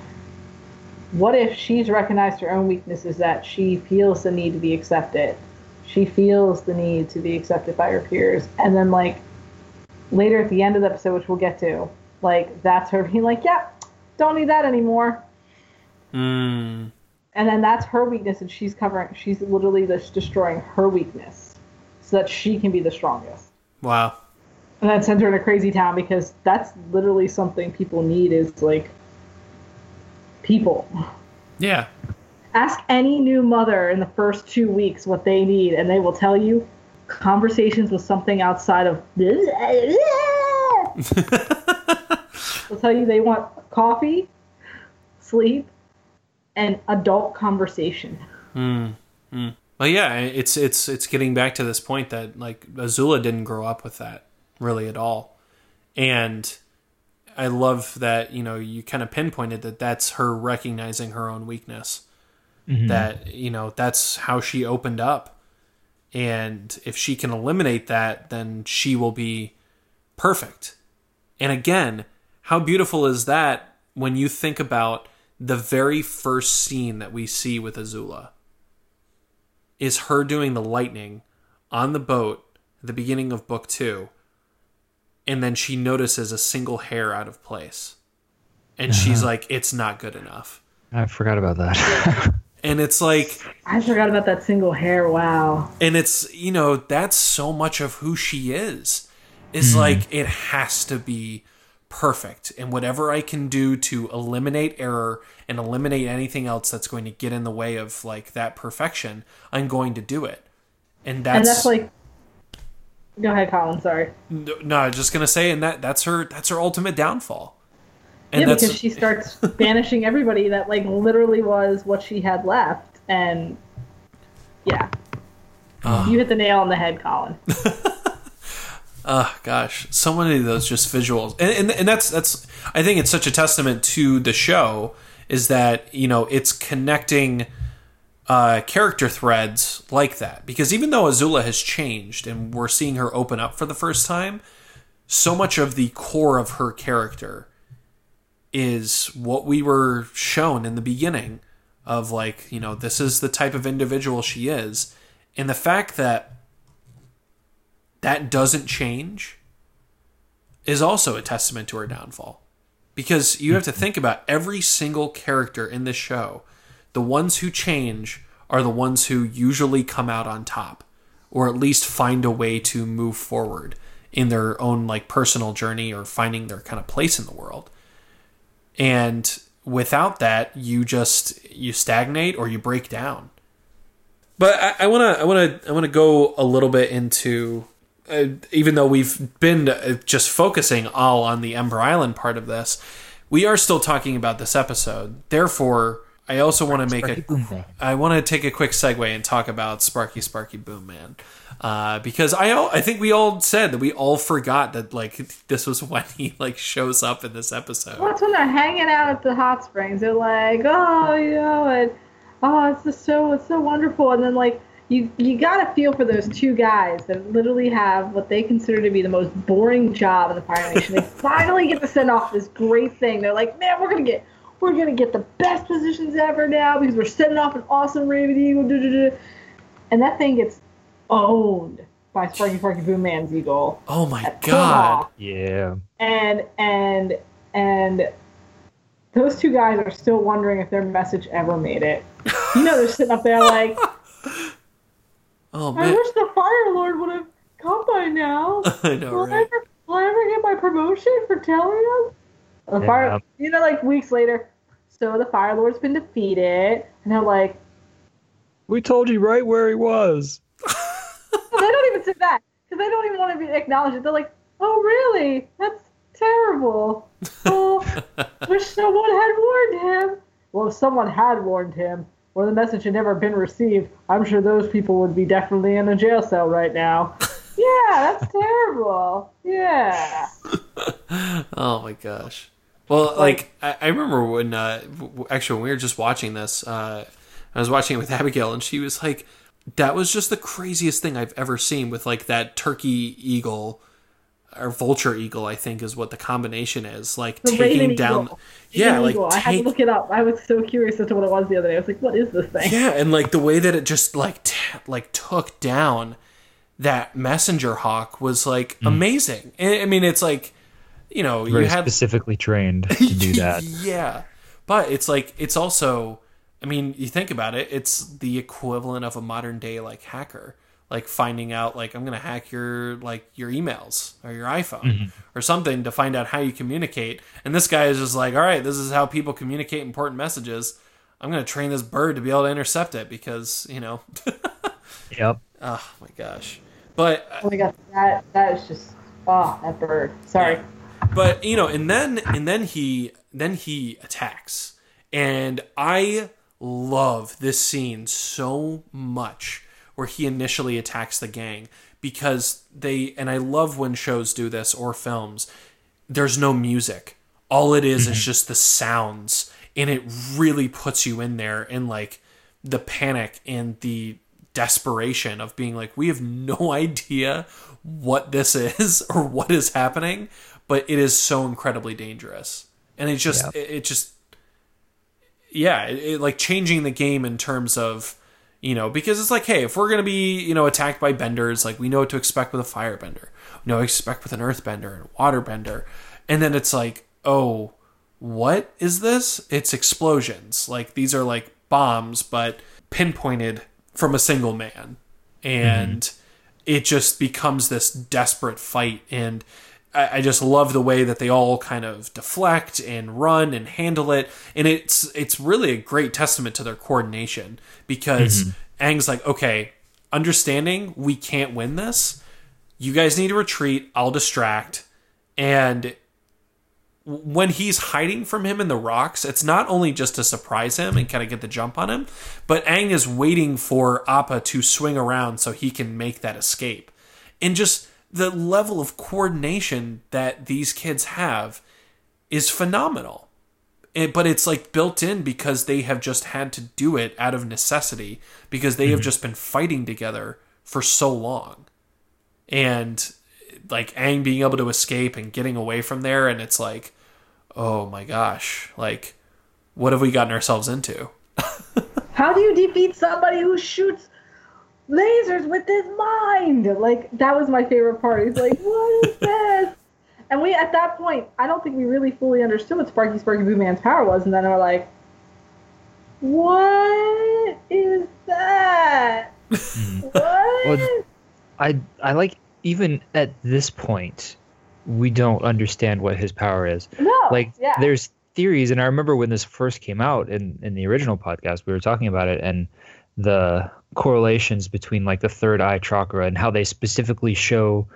What if she's recognized her own weaknesses that she feels the need to be accepted? She feels the need to be accepted by her peers. And then, like, later at the end of the episode, which we'll get to, like, that's her being like, yeah, don't need that anymore. Mm. And then that's her weakness, and she's covering, she's literally just destroying her weakness so that she can be the strongest. Wow. And that sends her in a crazy town because that's literally something people need is like people. Yeah. Ask any new mother in the first two weeks what they need, and they will tell you conversations with something outside of this. They'll tell you they want coffee, sleep, and adult conversation. Mm. Mm. Well, yeah, it's it's it's getting back to this point that like Azula didn't grow up with that really at all, and I love that you know you kind of pinpointed that that's her recognizing her own weakness. Mm-hmm. That you know that's how she opened up, and if she can eliminate that, then she will be perfect. And again, how beautiful is that when you think about the very first scene that we see with Azula? Is her doing the lightning on the boat at the beginning of book two, and then she notices a single hair out of place. And uh-huh. she's like, it's not good enough. I forgot about that. and it's like I forgot about that single hair. Wow. And it's you know that's so much of who she is. Is mm. like it has to be perfect, and whatever I can do to eliminate error and eliminate anything else that's going to get in the way of like that perfection, I'm going to do it. And that's, and that's like Go ahead, Colin. Sorry. No, no, I was just gonna say, and that that's her that's her ultimate downfall. And yeah, because she starts banishing everybody that like literally was what she had left, and yeah, uh, you hit the nail on the head, Colin. Oh gosh, so many of those just visuals, and, and and that's that's I think it's such a testament to the show is that you know it's connecting uh, character threads like that. Because even though Azula has changed and we're seeing her open up for the first time, so much of the core of her character is what we were shown in the beginning of like, you know, this is the type of individual she is. And the fact that that doesn't change is also a testament to her downfall. Because you have to mm-hmm. think about every single character in this show the ones who change are the ones who usually come out on top or at least find a way to move forward in their own like personal journey or finding their kind of place in the world and without that you just you stagnate or you break down. But i want to i want to i want to go a little bit into uh, even though we've been uh, just focusing all on the ember island part of this we are still talking about this episode. Therefore I also want to make a. I want to take a quick segue and talk about Sparky Sparky Boom Man, uh, because I I think we all said that we all forgot that like this was when he like shows up in this episode. Well, when they're hanging out at the hot springs. They're like, oh, you know, and oh, it's just so it's so wonderful, and then like you you gotta feel for those two guys that literally have what they consider to be the most boring job in the Fire Nation. they finally get to send off this great thing. They're like, man, we're gonna get we're gonna get the best positions ever now because we're setting off an awesome Raven Eagle. Duh, duh, duh. And that thing gets owned by Sparky Sparky Boom Man's Eagle. Oh my god! Yeah. And and and those two guys are still wondering if their message ever made it. You know, they're sitting up there like, "Oh man, I wish the Fire Lord would have come by now." I know, will right? I ever, will I ever get my promotion for telling them? The yeah. fire, you know, like weeks later, so the Fire Lord's been defeated, and they're like, "We told you right where he was." they don't even say that because they don't even want to be acknowledged. They're like, "Oh, really? That's terrible. Oh, wish someone had warned him." Well, if someone had warned him, or the message had never been received, I'm sure those people would be definitely in a jail cell right now. yeah, that's terrible. Yeah. oh my gosh. Well, like I, I remember when uh, actually when we were just watching this, uh, I was watching it with Abigail, and she was like, "That was just the craziest thing I've ever seen." With like that turkey eagle or vulture eagle, I think is what the combination is. Like the taking down, eagle. yeah, like take... I had to look it up. I was so curious as to what it was the other day. I was like, "What is this thing?" Yeah, and like the way that it just like t- like took down that messenger hawk was like mm. amazing. I mean, it's like you know Very you had specifically trained to do that. yeah, but it's like it's also. I mean, you think about it, it's the equivalent of a modern day like hacker like finding out like I'm gonna hack your like your emails or your iPhone mm-hmm. or something to find out how you communicate. And this guy is just like, all right, this is how people communicate important messages. I'm gonna train this bird to be able to intercept it because you know. yep. Oh my gosh. But uh, oh my god, that that is just oh that bird. Sorry. Yeah. But you know, and then and then he then he attacks, and I love this scene so much where he initially attacks the gang because they and I love when shows do this or films. There's no music. All it is, is mm-hmm. just the sounds and it really puts you in there and like the panic and the desperation of being like we have no idea what this is or what is happening but it is so incredibly dangerous and it just yeah. it, it, just yeah it, it, like changing the game in terms of you know, because it's like, hey, if we're gonna be, you know, attacked by benders, like we know what to expect with a firebender, we know what to expect with an earthbender and a waterbender, and then it's like, oh, what is this? It's explosions. Like these are like bombs, but pinpointed from a single man, and mm-hmm. it just becomes this desperate fight and I, just love the way that they all kind of deflect and run and handle it, and it's it's really a great testament to their coordination because mm-hmm. Aang's like, okay, understanding we can't win this, you guys need to retreat. I'll distract, and when he's hiding from him in the rocks, it's not only just to surprise him and kind of get the jump on him, but Aang is waiting for Appa to swing around so he can make that escape. And just the level of coordination that these kids have is phenomenal. It, but it's like built in because they have just had to do it out of necessity because they mm-hmm. have just been fighting together for so long. And like Aang being able to escape and getting away from there and it's like oh my gosh, like what have we gotten ourselves into? How do you defeat somebody who shoots lasers with his mind. Like that was my favorite part. He's like, what is this? and we at that point, I don't think we really fully understood what Sparky Sparky Boo Man's power was, and then we're like, what is that? Hmm. what? Well, I I like even at this point, we don't understand what his power is. No, like yeah. there's theories, and I remember when this first came out in in the original podcast, we were talking about it, and the correlations between like the third eye chakra and how they specifically show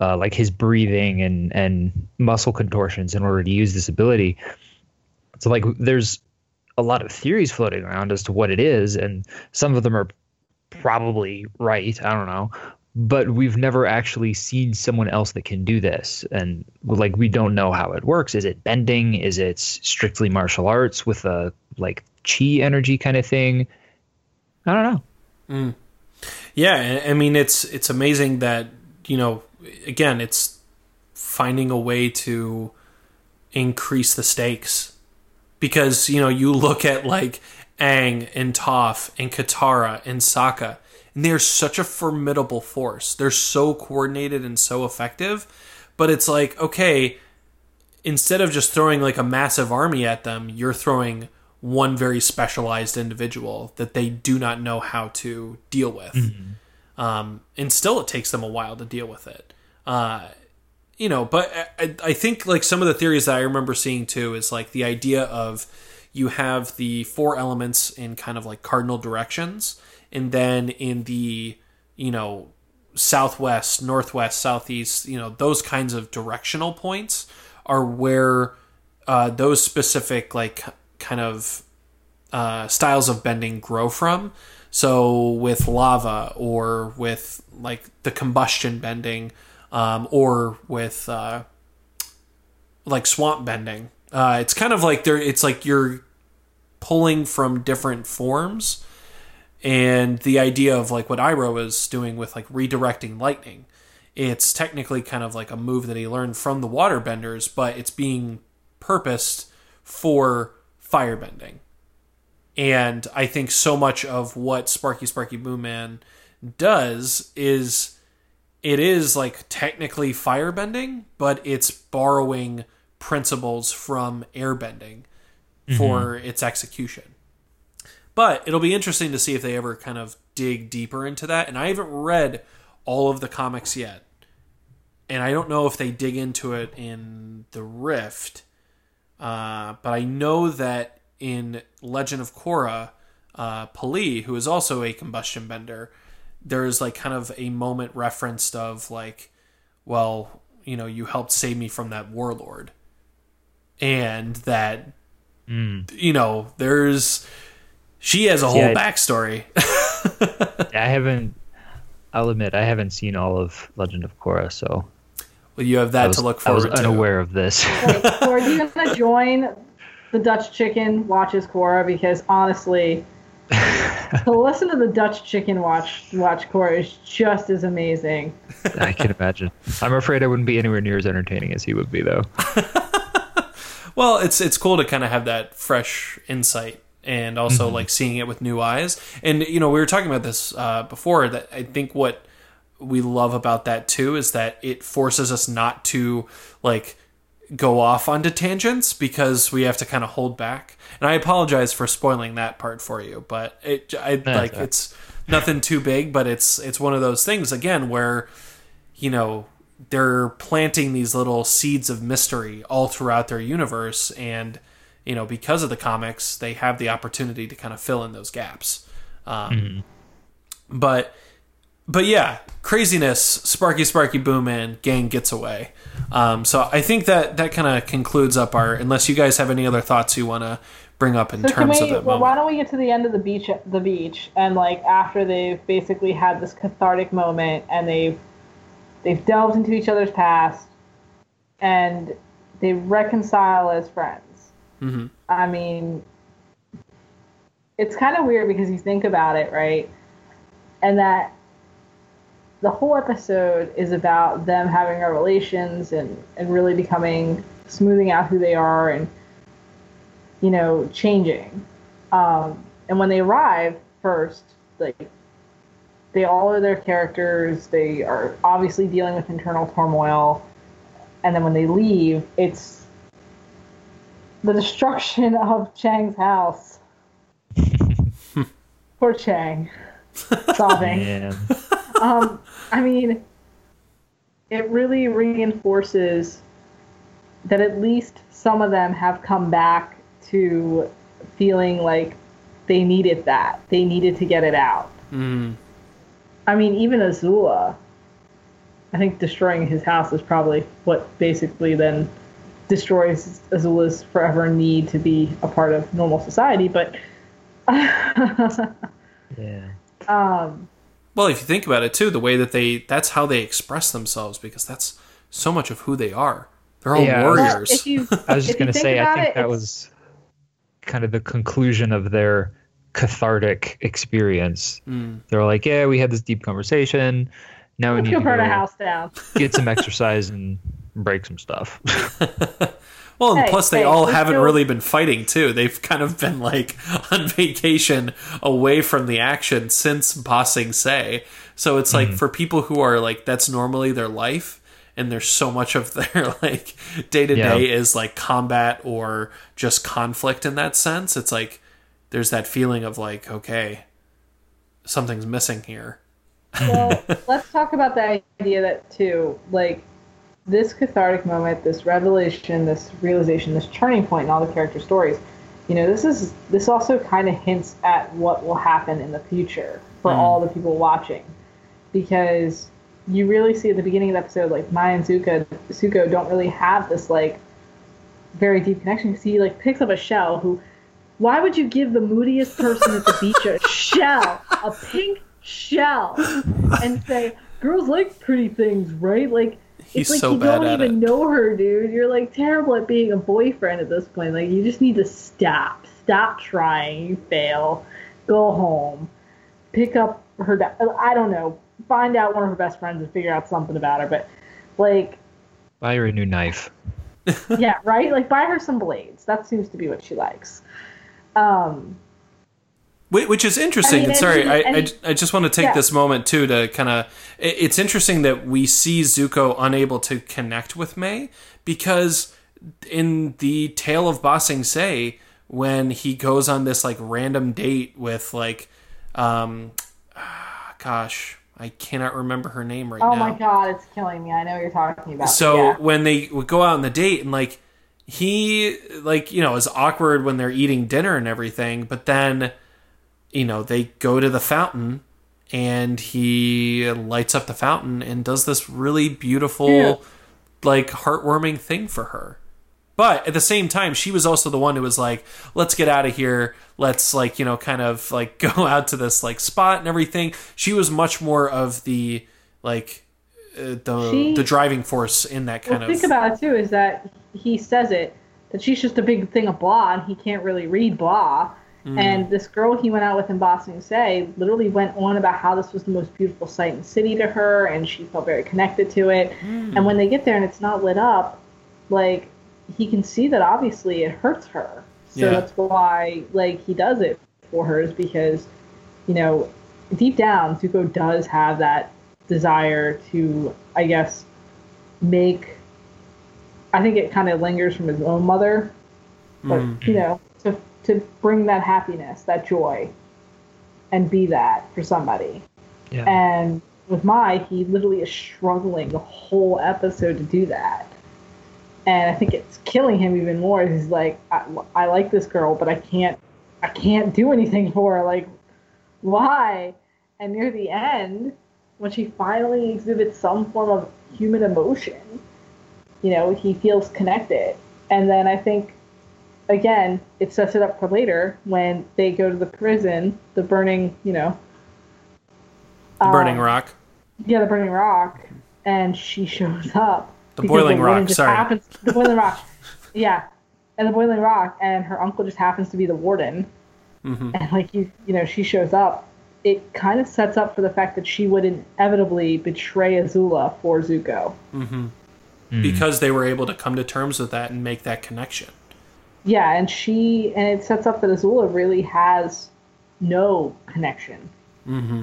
uh, like his breathing and and muscle contortions in order to use this ability. So like there's a lot of theories floating around as to what it is, and some of them are probably right. I don't know, but we've never actually seen someone else that can do this, and like we don't know how it works. Is it bending? Is it strictly martial arts with a like chi energy kind of thing? I don't know. Mm. Yeah, I mean it's it's amazing that you know again it's finding a way to increase the stakes because you know you look at like Aang and Toph and Katara and Sokka and they're such a formidable force. They're so coordinated and so effective, but it's like okay, instead of just throwing like a massive army at them, you're throwing one very specialized individual that they do not know how to deal with. Mm-hmm. Um, and still, it takes them a while to deal with it. Uh, you know, but I, I think like some of the theories that I remember seeing too is like the idea of you have the four elements in kind of like cardinal directions, and then in the you know southwest, northwest, southeast, you know those kinds of directional points are where uh, those specific like kind of uh, styles of bending grow from. So with lava, or with like the combustion bending, um, or with uh, like swamp bending, uh, it's kind of like there. It's like you're pulling from different forms, and the idea of like what Iroh is doing with like redirecting lightning. It's technically kind of like a move that he learned from the waterbenders, but it's being purposed for firebending. And I think so much of what Sparky Sparky Boom Man does is it is like technically firebending, but it's borrowing principles from airbending for mm-hmm. its execution. But it'll be interesting to see if they ever kind of dig deeper into that. And I haven't read all of the comics yet. And I don't know if they dig into it in the Rift. Uh, but I know that in Legend of Korra, uh, P'Li, who is also a combustion bender, there's like kind of a moment referenced of like, well, you know, you helped save me from that warlord. And that, you know, there's, she has a whole I- backstory. I haven't. I'll admit I haven't seen all of Legend of Korra, so well, you have that was, to look forward to. I was forward to. unaware of this. Wait, so are you gonna join the Dutch Chicken watches Korra? Because honestly, to listen to the Dutch Chicken watch watch Korra is just as amazing. I can imagine. I'm afraid I wouldn't be anywhere near as entertaining as he would be, though. Well, it's it's cool to kind of have that fresh insight and also like seeing it with new eyes. And you know, we were talking about this uh, before that I think what we love about that too is that it forces us not to like go off onto tangents because we have to kind of hold back. And I apologize for spoiling that part for you, but it I like it's nothing too big, but it's it's one of those things again where you know they're planting these little seeds of mystery all throughout their universe and you know because of the comics they have the opportunity to kind of fill in those gaps. Um, but but yeah craziness sparky sparky boom and gang gets away um, so i think that that kind of concludes up our unless you guys have any other thoughts you want to bring up in So terms we? of that Well, why don't we get to the end of the beach? The beach, and like after they've basically had this cathartic moment, and they've they've delved into each other's past, and they reconcile as friends. Mhm. I mean, it's kind of weird because you think about it, right? And that the whole episode is about them having revelations and, and really becoming smoothing out who they are and you know changing. Um, and when they arrive first like they all are their characters. They are obviously dealing with internal turmoil. And then when they leave it's the destruction of Chan's house. Poor chang. Sobbing. Um, I mean, it really reinforces that at least some of them have come back to feeling like they needed that. They needed to get it out. Mm. I mean, even Azula, I think destroying his house is probably what basically then destroys Azula's forever need to be a part of normal society. But yeah. um, well if you think about it too the way that they that's how they express themselves because that's so much of who they are they're all Yeah. well, warriors if you, I was just gonna say, I think it, that was kind of the conclusion of their cathartic experience. Mm. They're like, yeah, we had this deep conversation. Now we Let's need go to burn a house down. get some exercise and break some stuff. Well, and Hey, plus they hey, all haven't go- really been fighting too. They've kind of been like on vacation away from the action since Ba Sing Se. So it's like mm-hmm. for people who are like that's normally their life and there's so much of their like day to day Yeah. is like combat or just conflict in that sense. It's like there's that feeling of like okay, something's missing here. well, let's talk about the idea that too, like this cathartic moment, this revelation, this realization, this turning point in all the character stories. You know, this is this also kind of hints at what will happen in the future for Mm. all the people watching, because you really see at the beginning of the episode, like Maya and Zuko, Zuko don't really have this like very deep connection. Because he like picks up a shell. Who? Why would you give the moodiest person at the beach a shell, a pink shell, and say, "Girls like pretty things, right?" Like He's it's like so you bad don't at even it. know her, dude. You're like terrible at being a boyfriend at this point. Like you just need to stop. Stop trying. You fail. Go home. Pick up her. da- I don't know. Find out one of her best friends and figure out something about her. But like, Buy her a new knife. yeah, right. Like buy her some blades. That seems to be what she likes. Um, which is interesting. I mean, and sorry, I, I, I just want to take yeah. this moment too to kind of. It's interesting that we see Zuko unable to connect with Mai because in the Tale of Ba Sing Se, when he goes on this like random date with like, um, ah, gosh, I cannot remember her name right Oh now. Oh my god, it's killing me. I know what you're talking about. So yeah. when they would go out on the date and like he like you know is awkward when they're eating dinner and everything, but then you know they go to the fountain and he lights up the fountain and does this really beautiful Yeah. like heartwarming thing for her. But at the same time, she was also the one who was like, "Let's get out of here. Let's like you know kind of like go out to this like spot and everything." She was much more of the like uh, the She- the driving force in that kind well, of think about it too. Is that he says it that she's just a big thing of blah, and he can't really read blah. Mm. And this girl he went out with in Boston Say literally went on about how this was the most beautiful sight in the city to her, and she felt very connected to it. Mm. And when they get there and it's not lit up, like he can see that obviously it hurts her. So Yeah. that's why like he does it for her is because, you know, deep down Zuko does have that desire to, I guess, make. I think it kind of lingers from his own mother, but Mm. you know, to bring that happiness, that joy, and be that for somebody. Yeah. And with Mai, he literally is struggling the whole episode to do that. And I think it's killing him even more. He's like, I, I like this girl, but I can't, I can't do anything for her. Like, why? And near the end, when she finally exhibits some form of human emotion, you know, he feels connected. And then I think, again, it sets it up for later when they go to the prison, the burning, you know, the Burning um, Rock. yeah, the burning rock, and she shows up. The Boiling woman Rock, sorry. Happens, the boiling rock. Yeah, and the boiling rock, and her uncle just happens to be the warden, Mm-hmm. and like you, you know, she shows up. It kind of sets up for the fact that she would inevitably betray Azula for Zuko. Mm-hmm. Because they were able to come to terms with that and make that connection. Yeah, and she and it sets up that Azula really has no connection. Mm-hmm.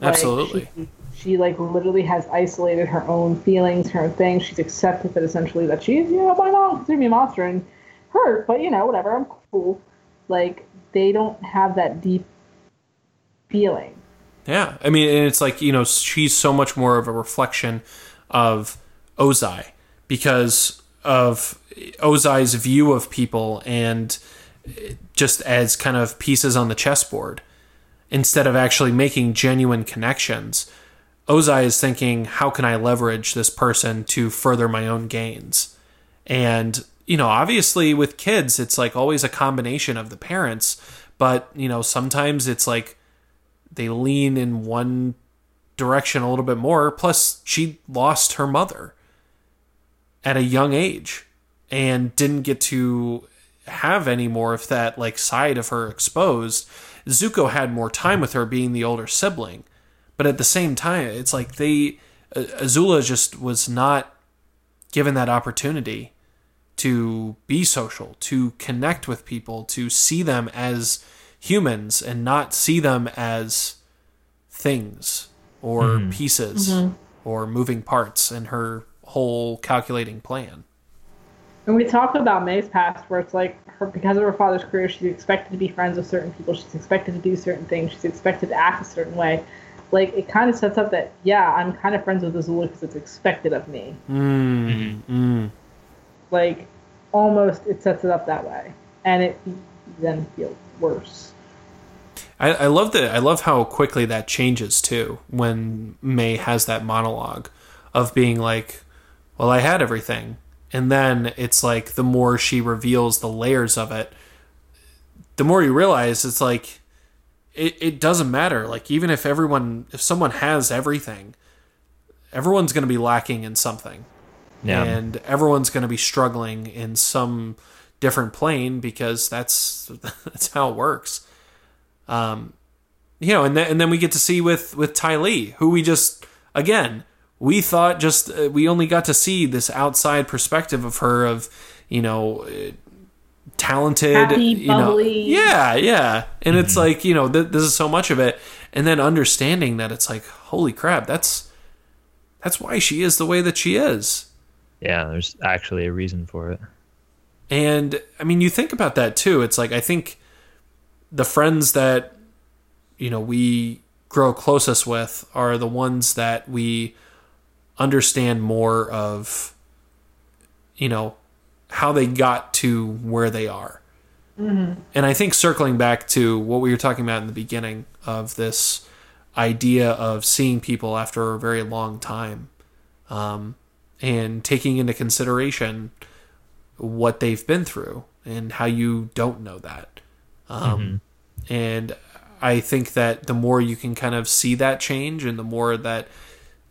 Like, Absolutely. she, she like literally has isolated her own feelings, her own things. She's accepted that essentially that she's, you know, my mom considered me a monster and hurt, but you know, whatever, I'm cool. Like they don't have that deep feeling. Yeah, I mean, and it's like you know, she's so much more of a reflection of Ozai because of Ozai's view of people and just as kind of pieces on the chessboard instead of actually making genuine connections. Ozai is thinking, how can I leverage this person to further my own gains? And, you know, obviously with kids, it's like always a combination of the parents, but, you know, sometimes it's like they lean in one direction a little bit more. Plus, she lost her mother at a young age and didn't get to have any more of that like side of her exposed. Zuko had more time with her being the older sibling, but at the same time, it's like they Azula just was not given that opportunity to be social, to connect with people, to see them as humans and not see them as things or mm-hmm. pieces mm-hmm. or moving parts in her whole calculating plan. And we talk about Mai's past where it's like her because of her father's career, she's expected to be friends with certain people, she's expected to do certain things, she's expected to act a certain way. Like it kind of sets up that yeah, I'm kind of friends with Azula because it's expected of me. Mm, mm. like almost it sets it up that way and it then feels worse I, I love that. I love how quickly that changes too when Mai has that monologue of being like, "Well, I had everything," and then it's like the more she reveals the layers of it, the more you realize it's like it, it doesn't matter. Like even if everyone, if someone has everything, everyone's going to be lacking in something Yeah. and everyone's going to be struggling in some different plane because that's that's how it works. Um, you know, and then and then we get to see with with Ty Lee, who we just again we thought just uh, we only got to see this outside perspective of her of you know uh, talented Happy, you know yeah yeah. And it's like you know th- this is so much of it. And then understanding that it's like holy crap that's that's why she is the way that she is. Yeah, there's actually a reason for it. and I mean, you think about that too. It's like I think the friends that you know we grow closest with are the ones that we understand more of you know how they got to where they are. And I think circling back to what we were talking about in the beginning of this idea of seeing people after a very long time um, and taking into consideration what they've been through and how you don't know that. Um, And I think that the more you can kind of see that change and the more that,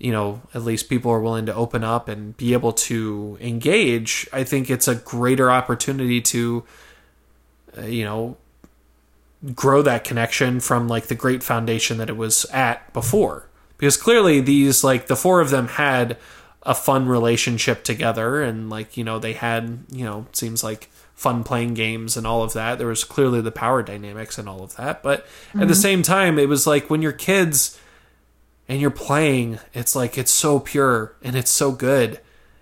you know, at least people are willing to open up and be able to engage, I think it's a greater opportunity to, uh, you know, grow that connection from like the great foundation that it was at before. Because clearly these, like, the four of them had a fun relationship together and like you know they had you know seems like fun playing games and all of that. There was clearly the power dynamics and all of that. But at the same time it was like when you're kids and you're playing it's like it's so pure and it's so good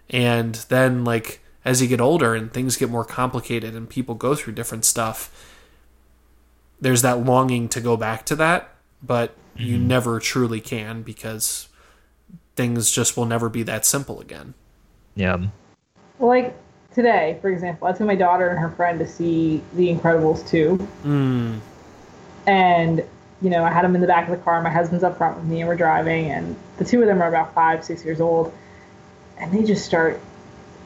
and then like as you get older and things get more complicated and people go through different stuff there's that longing to go back to that but you never truly can because things just will never be that simple again. Yeah. Well, like today, for example, I took my daughter and her friend to see The Incredibles 2. Mm. And, you know, I had them in the back of the car. My husband's up front with me, and we're driving. And the two of them are about five, six years old. And they just start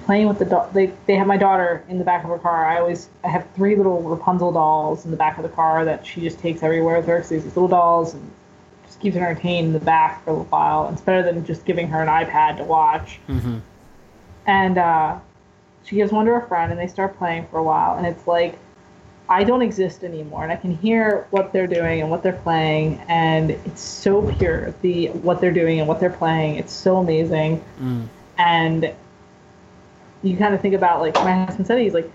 playing with the doll. They, they have my daughter in the back of her car. I always I have three little Rapunzel dolls in the back of the car that she just takes everywhere with her. So these little dolls and just keeps her entertained in the back for a little while. It's better than just giving her an iPad to watch. Mm-hmm. And uh, she gives one to her friend, and they start playing for a while. And it's like, I don't exist anymore, and I can hear what they're doing and what they're playing, and it's so pure. The what they're doing and what they're playing, it's so amazing. Mm. And you kind of think about like my husband said, he's like,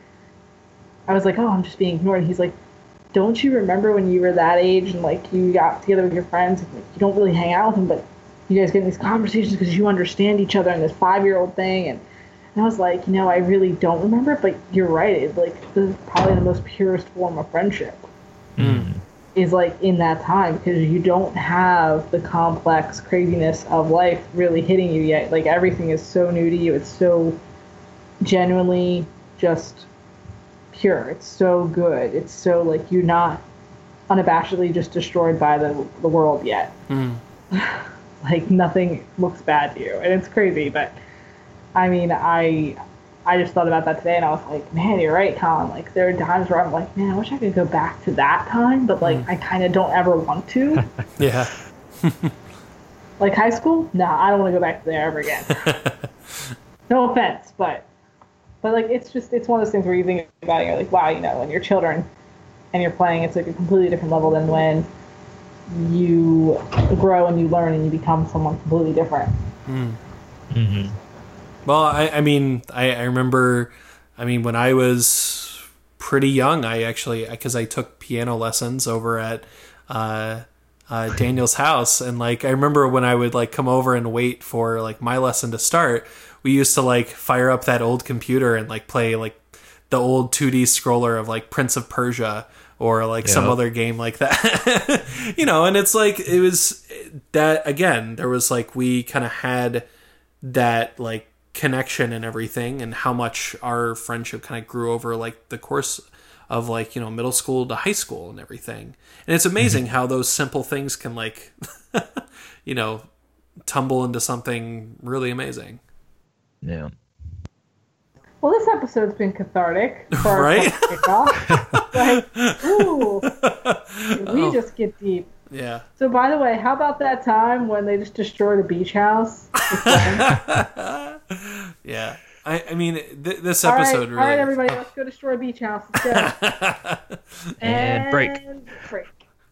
I was like, oh, I'm just being ignored. And he's like, don't you remember when you were that age and like you got together with your friends? And, like, you don't really hang out with them, but you guys get in these conversations because you understand each other and this five year old thing. And, and I was like, you know, I really don't remember, but you're right. It's like this is probably the most purest form of friendship Mm. is like in that time because you don't have the complex craziness of life really hitting you yet. Like everything is so new to you. It's so genuinely just pure. It's so good. It's so like you're not unabashedly just destroyed by the the world yet. Mm. Like nothing looks bad to you, and it's crazy. But I mean, I I just thought about that today, and I was like, man, you're right, Collin. Like there are times where I'm like, man, I wish I could go back to that time, but like I kind of don't ever want to. Yeah. like high school, nah, I don't want to go back there ever again. no offense, but but like it's just it's one of those things where you think about it, you're like, wow, you know, when you're children and you're playing, it's like a completely different level than when you grow and you learn and you become someone completely different. hmm Well, I, I mean, I, I remember, I mean, when I was pretty young, I actually, because I took piano lessons over at uh, uh, Daniel's house. And like, I remember when I would like come over and wait for like my lesson to start, we used to like fire up that old computer and like play like the old 2D scroller of like Prince of Persia or like some other game like that. you know, and it's like, it was that again, there was like, we kind of had that like connection and everything and how much our friendship kind of grew over like the course of like you know middle school to high school and everything and it's mm-hmm. amazing how those simple things can like you know tumble into something really amazing Yeah. Well, this episode's been cathartic for our Right? kickoff. like, ooh, we oh. just get deep. Yeah So, by the way, how about that time when they just destroyed a beach house? yeah i, I mean th- this episode all right, really everybody, oh. let's go destroy a beach house. Let's go. And break. break.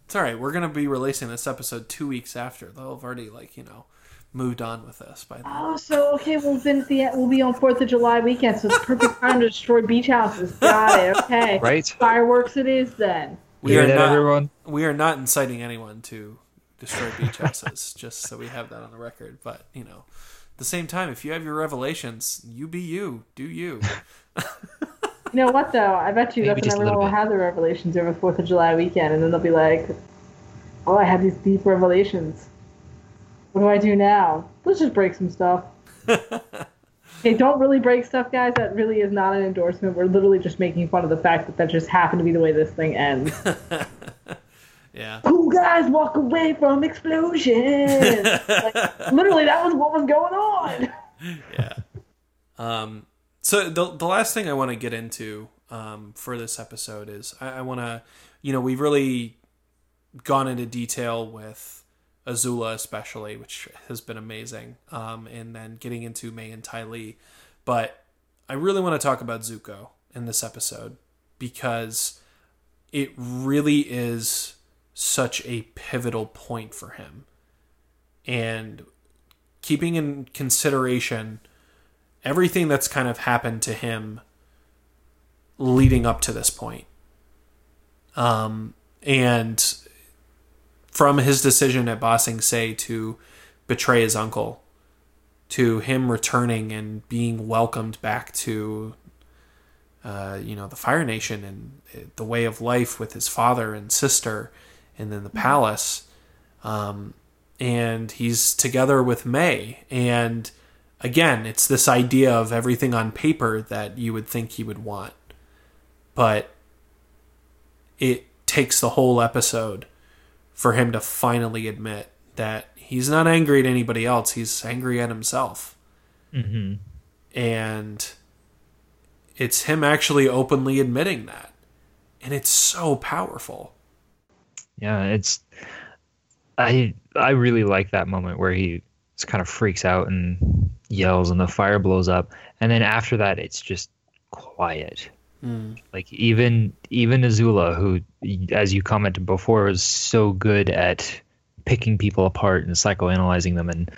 it's all right we're gonna be releasing this episode two weeks after they'll have already like you know moved on with this by then. Oh, so okay, we'll be at the we'll be on Fourth of July weekend, so it's perfect time to destroy beach houses. Got it. Okay. Right? Fireworks it is then. We Hear are that, not, everyone? We are not inciting anyone to destroy beach houses, just so we have that on the record. But you know, at the same time, if you have your revelations, you be you, do you. You know what though? I bet you Maybe that's when everyone will have their revelations over Fourth of July weekend, and then they'll be like, "Oh, I had these deep revelations. What do I do now? Let's just break some stuff." hey, don't really break stuff, guys. That really is not an endorsement. We're literally just making fun of the fact that that just happened to be the way this thing ends. Yeah. cool guys walk away from explosions. like, literally, that was what was going on. yeah. Um, so the the last thing I want to get into um, for this episode is I, I want to, you know, we've really gone into detail with Azula, especially, which has been amazing, um, and then getting into Mai and Ty Lee, but I really want to talk about Zuko in this episode because it really is such a pivotal point for him, and keeping in consideration everything that's kind of happened to him leading up to this point. Um, and from his decision at Ba Sing Se to betray his uncle, to him returning and being welcomed back to, uh, you know, the Fire Nation and the way of life with his father and sister, and then the palace. Um, and he's together with Mai. And again, it's this idea of everything on paper that you would think he would want. But it takes the whole episode for him to finally admit that he's not angry at anybody else, he's angry at himself. Mm-hmm. And it's him actually openly admitting that. And it's so powerful. Yeah, it's I I really like that moment where he just kind of freaks out and yells and the fire blows up and then after that it's just quiet. Mm. Like even even Azula who as you commented before was so good at picking people apart and psychoanalyzing them and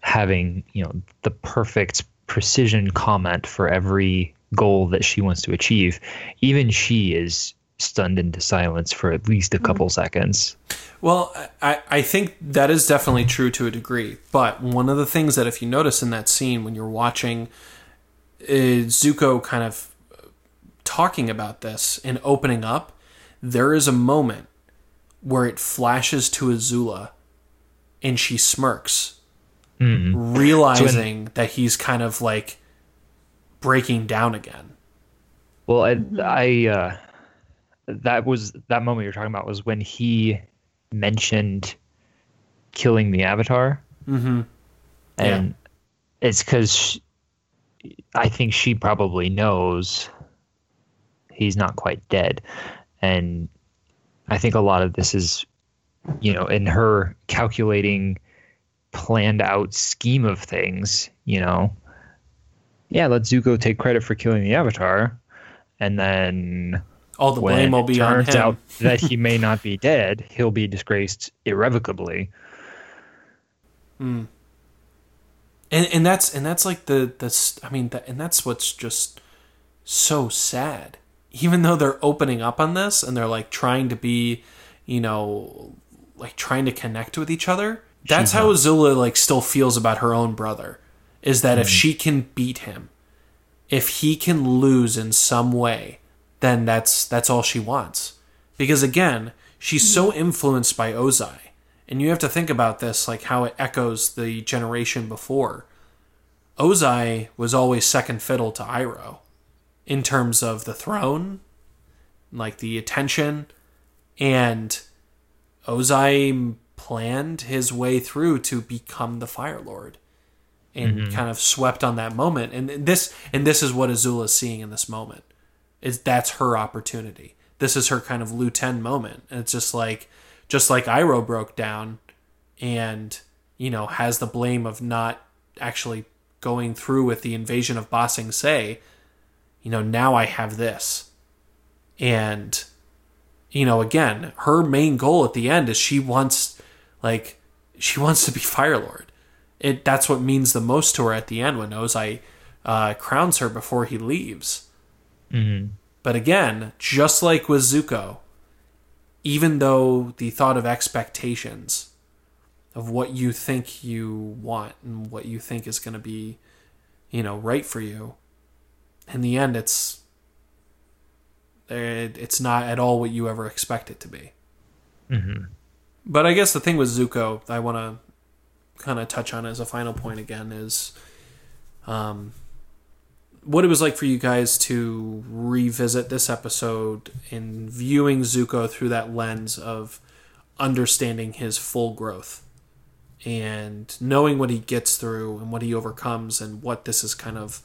having, you know, the perfect precision comment for every goal that she wants to achieve. Even she is stunned into silence for at least a mm-hmm. couple seconds. Well, I, I think that is definitely true to a degree. But one of the things that, if you notice in that scene when you're watching is Zuko kind of talking about this and opening up, there is a moment where it flashes to Azula and she smirks, realizing that he's kind of like breaking down again. Well, I, I uh, that was that moment you're talking about was when he mentioned killing the Avatar, Mm-hmm. and it's because I think she probably knows he's not quite dead, and I think a lot of this is, you know, in her calculating, planned out scheme of things. You know, yeah, let Zuko take credit for killing the Avatar, and then All the blame will be on him. out that he may not be dead, he'll be disgraced irrevocably. Hmm. and and that's and that's like the the I mean that and that's what's just so sad. Even though they're opening up on this and they're like trying to be, you know, like trying to connect with each other. That's how. Azula like still feels about her own brother. Is that if hmm. she can beat him, if he can lose in some way, then that's that's all she wants. Because again, she's so influenced by Ozai. And you have to think about this like how it echoes the generation before. Ozai was always second fiddle to Iroh in terms of the throne, like the attention, and Ozai planned his way through to become the Fire Lord and mm-hmm. kind of swept on that moment. And this and this is what Azula is seeing in this moment. Is that's her opportunity. This is her kind of Lu Ten moment. And it's just like just like Iroh broke down and you know has the blame of not actually going through with the invasion of Ba Sing Se, you know, now I have this. And you know, again, her main goal at the end is she wants like she wants to be Fire Lord. it that's what means the most to her at the end when Ozai uh, crowns her before he leaves. Mm-hmm. But again, just like with Zuko, even though the thought of expectations of what you think you want and what you think is going to be, you know, right for you, in the end, it's it's not at all what you ever expect it to be. Mm-hmm. But I guess the thing with Zuko, I want to kind of touch on as a final point again is, um, what it was like for you guys to revisit this episode in viewing Zuko through that lens of understanding his full growth and knowing what he gets through and what he overcomes and what this is kind of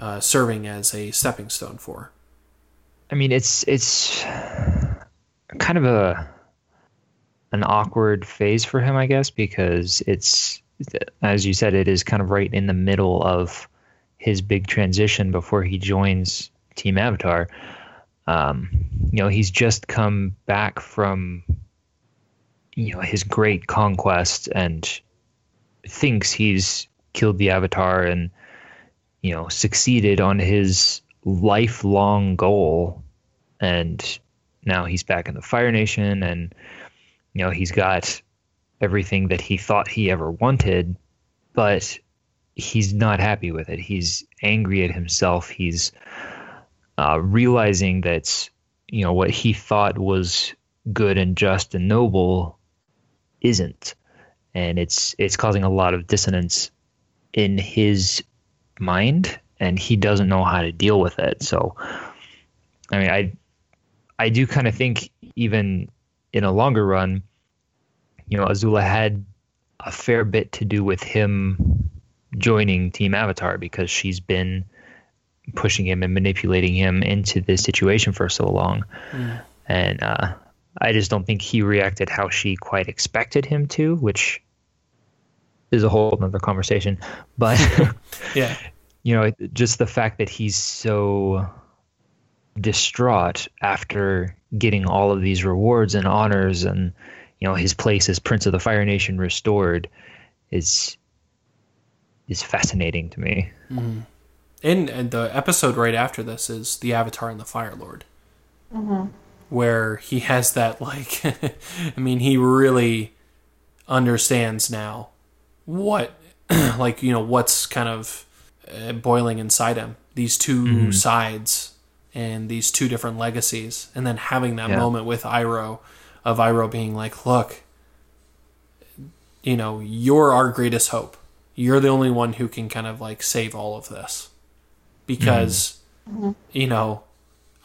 uh, serving as a stepping stone for. I mean, it's it's kind of a an awkward phase for him, I guess, because it's as you said, it is kind of right in the middle of his big transition before he joins Team Avatar. Um, you know, he's just come back from you know his great conquest and thinks he's killed the Avatar and you know succeeded on his lifelong goal and now he's back in the fire nation and you know he's got everything that he thought he ever wanted but he's not happy with it. He's angry at himself. He's uh, realizing that you know what he thought was good and just and noble isn't. And it's it's causing a lot of dissonance in his mind and he doesn't know how to deal with it. So, I mean, I I do kind of think even in a longer run, you know, Azula had a fair bit to do with him joining Team Avatar because she's been pushing him and manipulating him into this situation for so long. Mm. And uh, I just don't think he reacted how she quite expected him to, which is a whole other conversation. But yeah, you know, just the fact that he's so distraught after getting all of these rewards and honors and you know his place as prince of the fire nation restored is is fascinating to me mm-hmm. and, and the episode right after this is the avatar and the fire lord mm-hmm. where he has that like i mean he really understands now what like you know what's kind of uh, boiling inside him. These 2 mm-hmm. sides and these two different legacies, and then having that yeah. moment with Iroh of Iroh being like, "Look, you know, you're our greatest hope. You're the only one who can kind of like save all of this." Because, mm-hmm. you know,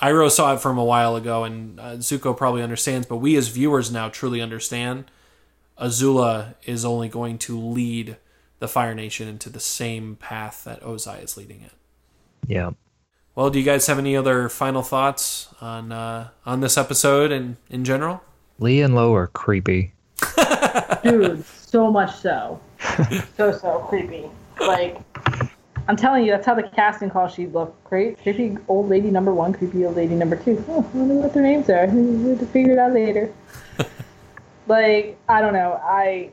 Iroh saw it from a while ago, and uh, Zuko probably understands, but we as viewers now truly understand. Azula is only going to lead the Fire Nation into the same path that Ozai is leading it. Yeah. Well, do you guys have any other final thoughts on uh, on this episode and in general? Li and Lo are creepy. Dude, so much so. so so creepy. Like I'm telling you, that's how the casting call sheet looked. Great, creepy old lady number one, creepy old lady number two. Oh, I wonder what their names are. We have to figure it out later. Like I don't know. I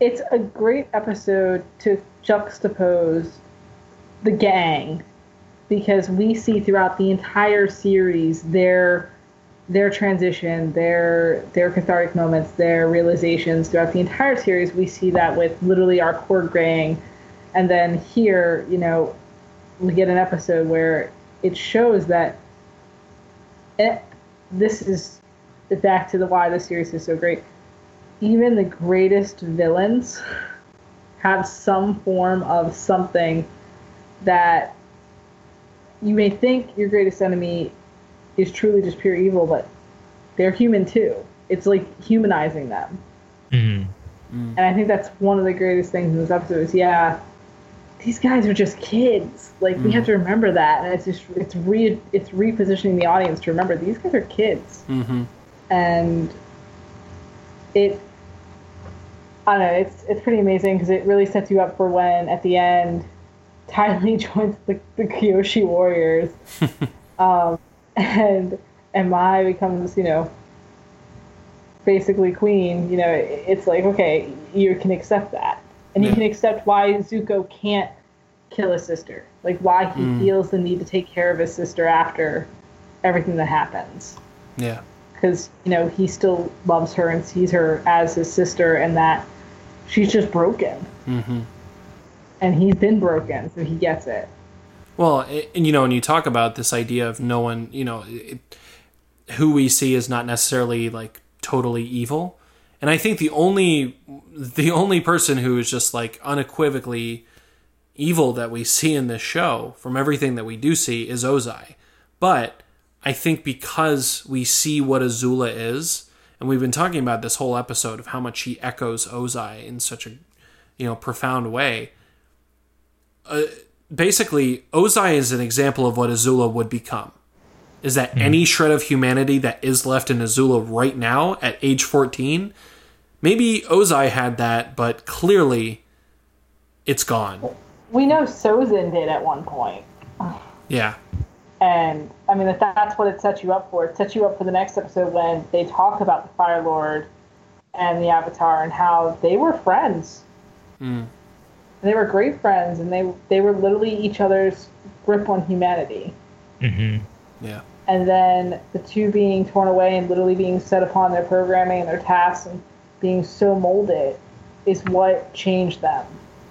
it's a great episode to juxtapose the gang because we see throughout the entire series their their transition, their their cathartic moments, their realizations throughout the entire series. We see that with literally our core gang, and then here, you know, we get an episode where it shows that it, this is back to the why the series is so great even the greatest villains have some form of something that you may think your greatest enemy is truly just pure evil, but they're human too. It's like humanizing them. Mm-hmm. And I think that's one of the greatest things in this episode is yeah, these guys are just kids. Like mm-hmm. we have to remember that, and it's just it's re it's repositioning the audience to remember these guys are kids, mm-hmm. And it I don't know. It's it's pretty amazing because it really sets you up for when at the end, Ty Lee joins the the Kyoshi Warriors, um, and and Mai becomes you know basically queen. You know, it's like okay, you can accept that. and you can accept why Zuko can't kill his sister, like why he Mm. feels the need to take care of his sister after everything that happens. Yeah. Because you know he still loves her and sees her as his sister, and that she's just broken, Mm-hmm. and he's been broken, so he gets it. Well, and you know, when you talk about this idea of no one, you know, it, who we see is not necessarily like totally evil, and I think the only the only person who is just like unequivocally evil that we see in this show from everything that we do see is Ozai. But I think because we see what Azula is, and we've been talking about this whole episode of how much she echoes Ozai in such a you know profound way uh, basically Ozai is an example of what Azula would become. Is that hmm. any shred of humanity that is left in Azula right now at age 14? Maybe Ozai had that, but clearly it's gone. We know Sozin did at one point. Yeah. And I mean, that that's what it sets you up for. It sets you up for the next episode when they talk about the Fire Lord and the Avatar and how they were friends. Mm. They were great friends, and they they were literally each other's grip on humanity. hmm Yeah. And then the two being torn away and literally being set upon their programming and their tasks and being so molded is what changed them.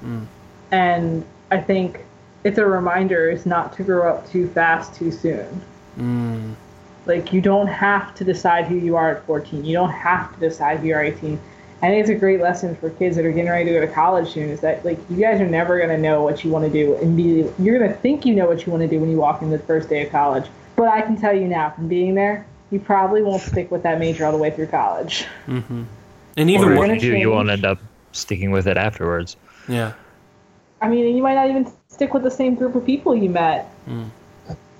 Mm. And I think it's a reminder is not to grow up too fast too soon. Mm. Like you don't have to decide who you are at 14. You don't have to decide who you are 18. I think it's a great lesson for kids that are getting ready to go to college soon. Is that like you guys are never gonna know what you want to do immediately. You're gonna think you know what you want to do when you walk in the first day of college. But I can tell you now, from being there, you probably won't stick with that major all the way through college. Mm-hmm. And even Or if you do, you won't end up sticking with it afterwards. yeah. I mean, you might not even stick with the same group of people you met Mm.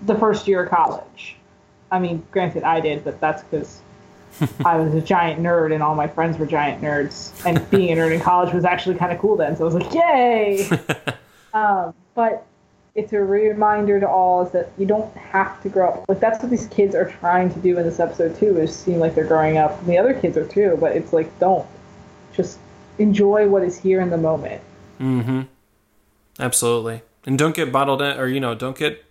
the first year of college. I mean, granted, I did, but that's because I was a giant nerd and all my friends were giant nerds. And being a nerd in college was actually kind of cool then, so I was like, yay! um, but it's a reminder to all is that you don't have to grow up. Like, that's what these kids are trying to do in this episode, too, is seem like they're growing up. And the other kids are too, but it's like, don't. Just enjoy what is here in the moment. Mm-hmm. Absolutely. And don't get bottled in, or, you know, don't get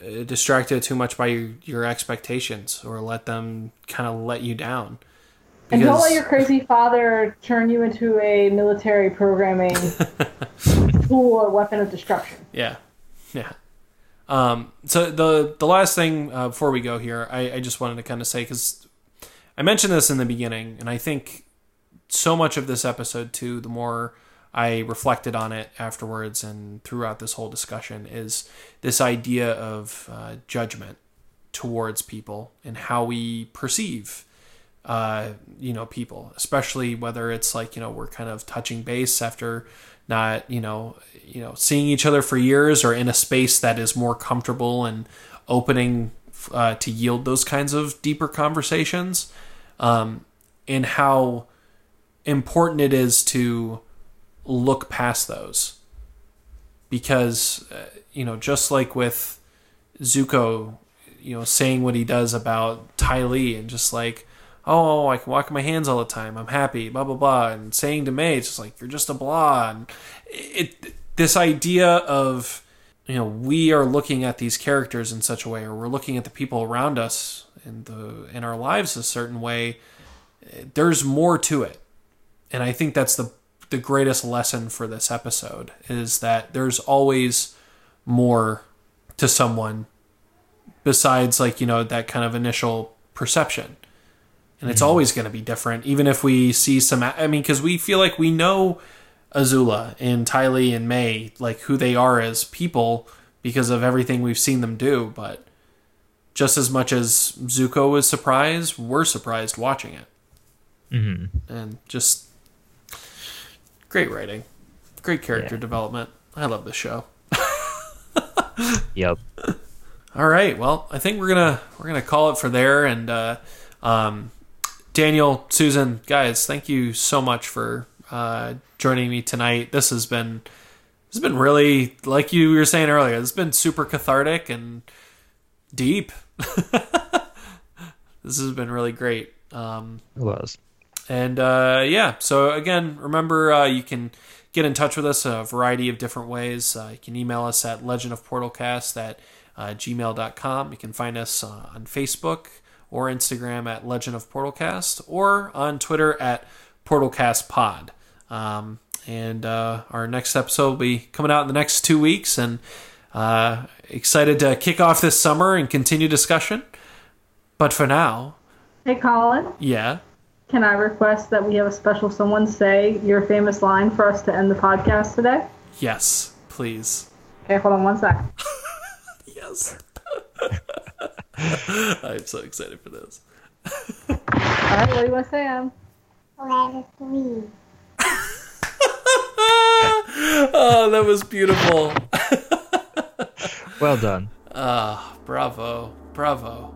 uh, distracted too much by your, your expectations or let them kind of let you down. And don't let your crazy father turn you into a military programming tool or weapon of destruction. Yeah, yeah. Um, so the the last thing uh, before we go here, I, I just wanted to kind of say because I mentioned this in the beginning, and I think so much of this episode too, the more I reflected on it afterwards and throughout this whole discussion, is this idea of uh, judgment towards people and how we perceive uh, you know, people, especially whether it's like, you know, we're kind of touching base after not, you know, you know, seeing each other for years or in a space that is more comfortable and opening uh, to yield those kinds of deeper conversations, um, and how important it is to look past those because, uh, you know, just like with Zuko, you know, saying what he does about Ty Lee and just like, oh, I can walk my hands all the time. I'm happy, blah blah blah, and saying to Mai, it's just like you're just a blah. And it this idea of you know we are looking at these characters in such a way, or we're looking at the people around us in the in our lives a certain way. There's more to it, and I think that's the the greatest lesson for this episode is that there's always more to someone besides like you know that kind of initial perception. And it's always going to be different even if we see some i mean because we feel like we know azula and tylee and may like who they are as people because of everything we've seen them do but just as much as zuko was surprised we're surprised watching it. Hmm and just great writing great character Yeah. development i love this show Yep. All right. Well, I think we're gonna we're gonna call it for there. And uh, um, Daniel, Susan, guys, thank you so much for uh, joining me tonight. This has been this has been really like you were saying earlier. It's been super cathartic and deep. this has been really great. Um, It was. And uh, yeah, so again, remember uh, you can get in touch with us a variety of different ways. Uh, you can email us at legendofportalcast at uh, gmail.com. You can find us uh, on Facebook or Instagram at Legend of Portalcast or on Twitter at PortalcastPod. Um, and uh, our next episode will be coming out in the next two weeks, and uh, excited to kick off this summer and continue discussion. But for now, Hey, Collin, yeah. Can I request that we have a special someone say your famous line for us to end the podcast today? Yes, please. Okay, hold on one sec. Yes. I'm so excited for this. All right, what do you want to say, Em? oh, that was beautiful. Well done. Ah, bravo, bravo.